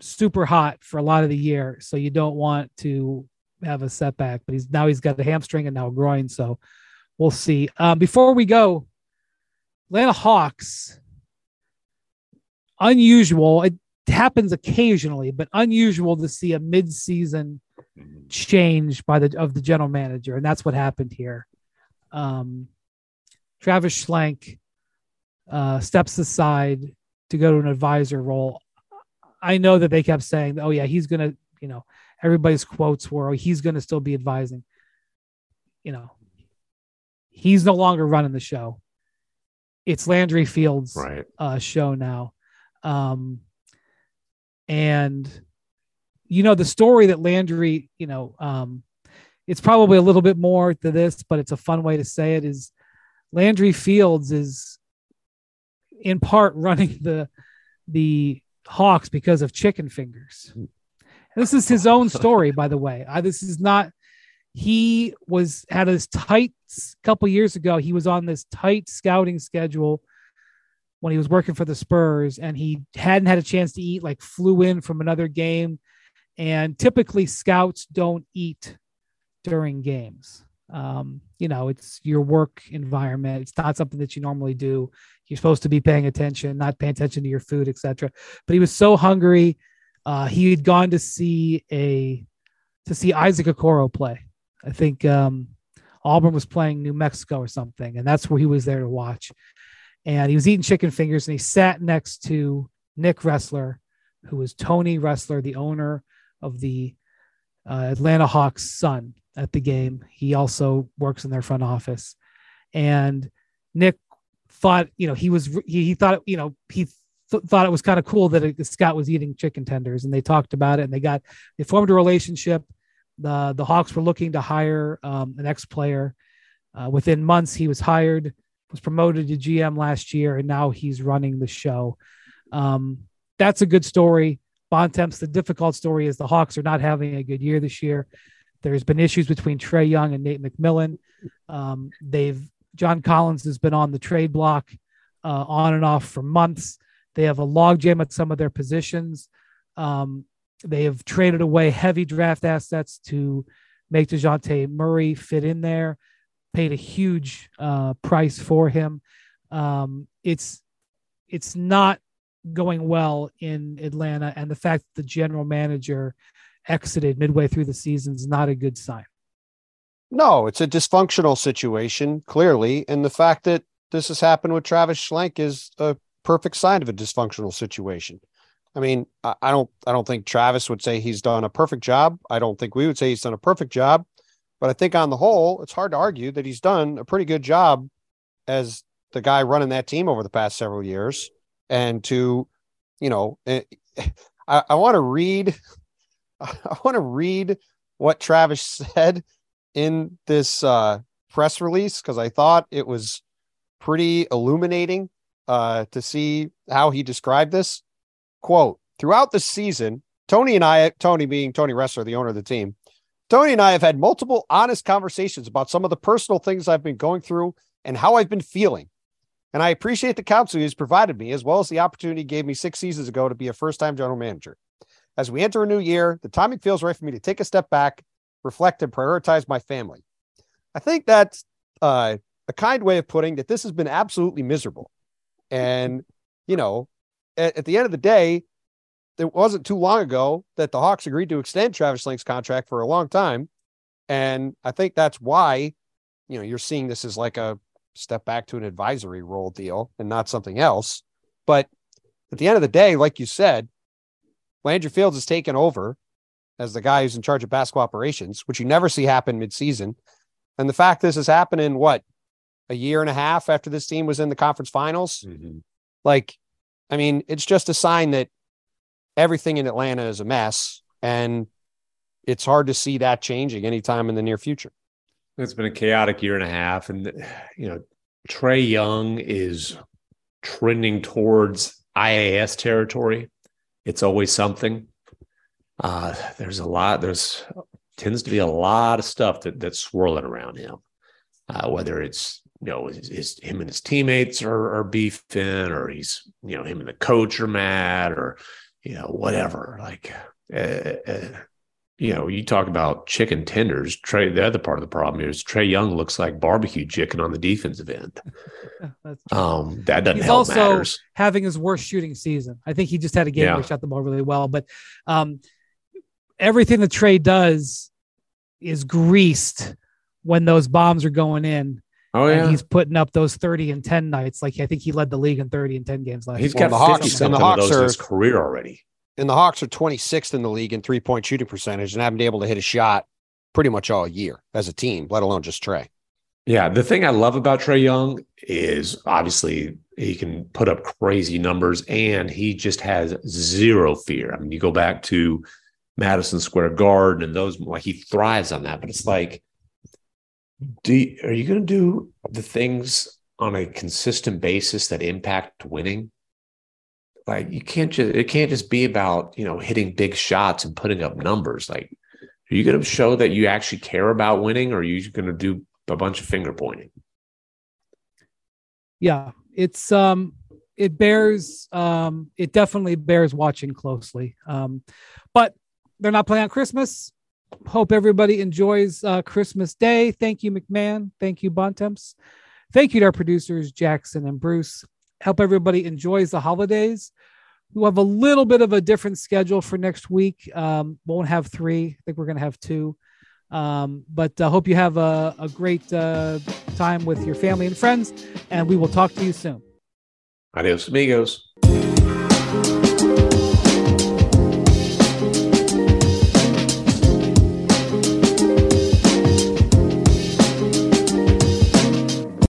super hot for a lot of the year, so you don't want to have a setback. But he's now he's got the hamstring and now groin, so we'll see. Um, before we go, Atlanta Hawks. Unusual. It happens occasionally, but unusual to see a mid-season change by the of the general manager, and that's what happened here. Um, Travis Schlenk uh, steps aside to go to an advisor role. I know that they kept saying, "Oh yeah, he's gonna," you know, everybody's quotes were, "Oh, he's gonna still be advising." You know, he's no longer running the show. It's Landry Fields' Right. uh, show now. Um, and you know the story that Landry, you know, um, it's probably a little bit more to this, but it's a fun way to say it. Is Landry Fields is in part running the the Hawks because of chicken fingers. And this is his oh, own story, by the way. I, this is not. He was had this tight couple years ago. He was on this tight scouting schedule when he was working for the Spurs, and he hadn't had a chance to eat. Like flew in from another game, and typically scouts don't eat during games. Um, you know, it's your work environment. It's not something that you normally do. You're supposed to be paying attention, not paying attention to your food, etc. But he was so hungry. Uh, he had gone to see a to see Isaac Okoro play. I think um, Auburn was playing New Mexico or something, and that's where he was there to watch. And he was eating chicken fingers, and he sat next to Nick Ressler, who was Tony Ressler, the owner of the uh, Atlanta Hawks' son at the game. He also works in their front office, and Nick thought, you know, he was he, he thought, you know, he th- thought it was kind of cool that a scout was eating chicken tenders, and they talked about it, and they got they formed a relationship. The the Hawks were looking to hire um, an ex player. Uh, within months, he was hired, was promoted to GM last year, and now he's running the show. Um, that's a good story. Bontemps, the difficult story is the Hawks are not having a good year this year. There's been issues between Trae Young and Nate McMillan. Um, they've John Collins has been on the trade block uh, on and off for months. They have a logjam at some of their positions. Um, they have traded away heavy draft assets to make DeJounte Murray fit in there, paid a huge uh, price for him. Um, it's it's not going well in Atlanta, and the fact that the general manager exited midway through the season is not a good sign. No, it's a dysfunctional situation, clearly. And the fact that this has happened with Travis Schlenk is a perfect sign of a dysfunctional situation. I mean, I, don't I don't think Travis would say he's done a perfect job. I don't think we would say he's done a perfect job. But I think on the whole, it's hard to argue that he's done a pretty good job as the guy running that team over the past several years. And to, you know, eh, I, I want to read, I want to read what Travis said in this uh, press release because I thought it was pretty illuminating uh, to see how he described this. Quote, throughout the season, Tony and I, Tony being Tony Ressler, the owner of the team, Tony and I have had multiple honest conversations about some of the personal things I've been going through and how I've been feeling. And I appreciate the counsel he's provided me, as well as the opportunity he gave me six seasons ago to be a first time general manager. As we enter a new year, the timing feels right for me to take a step back, reflect, and prioritize my family. I think that's uh, a kind way of putting that this has been absolutely miserable. And, you know, at, at the end of the day, it wasn't too long ago that the Hawks agreed to extend Travis Schlenk's contract for a long time. And I think that's why, you know, you're seeing this as like a step back to an advisory role deal and not something else. But at the end of the day, like you said, Landry Fields has taken over as the guy who's in charge of basketball operations, which you never see happen midseason. And the fact this is happening, what, a year and a half after this team was in the conference finals? Mm-hmm. Like, I mean, it's just a sign that everything in Atlanta is a mess. And it's hard to see that changing anytime in the near future. It's been a chaotic year and a half. And, you know, Trae Young is trending towards IAS territory. It's always something. Uh, there's a lot, there's tends to be a lot of stuff that that's swirling around him. Uh, whether it's you know his, his, him and his teammates are, are beefing, or he's you know him and the coach are mad, or you know whatever. Like uh, you know, you talk about chicken tenders. Trae, the other part of the problem is Trae Young looks like barbecue chicken on the defensive end. um, that doesn't He's help also matters. having his worst shooting season. I think he just had a game yeah. where he shot the ball really well, but um, everything that Trae does is greased when those bombs are going in. Oh yeah, he's putting up those thirty and ten nights. Like I think he led the league in thirty and ten games last. He's year. got well, the Hawks and the Hawks are his career already and the Hawks are 26th in the league in three point shooting percentage and haven't been able to hit a shot pretty much all year as a team, let alone just Trae. Yeah. The thing I love about Trae Young is obviously he can put up crazy numbers and he just has zero fear. I mean, you go back to Madison Square Garden and those, like he thrives on that, but it's like, do you, are you going to do the things on a consistent basis that impact winning? Like you can't just it can't just be about you know hitting big shots and putting up numbers. Like are you going to show that you actually care about winning or are you going to do a bunch of finger pointing? Yeah it's um it bears um it definitely bears watching closely. Um but they're not playing on christmas. Hope everybody enjoys uh christmas day. Thank you macmahon. Thank you bontemps. Thank you to our producers jackson and bruce. Hope everybody enjoys the holidays. We'll have a little bit of a different schedule for next week. Um, won't have three. I think we're going to have two. Um, but I uh, hope you have a, a great uh, time with your family and friends, and we will talk to you soon. Adios, amigos.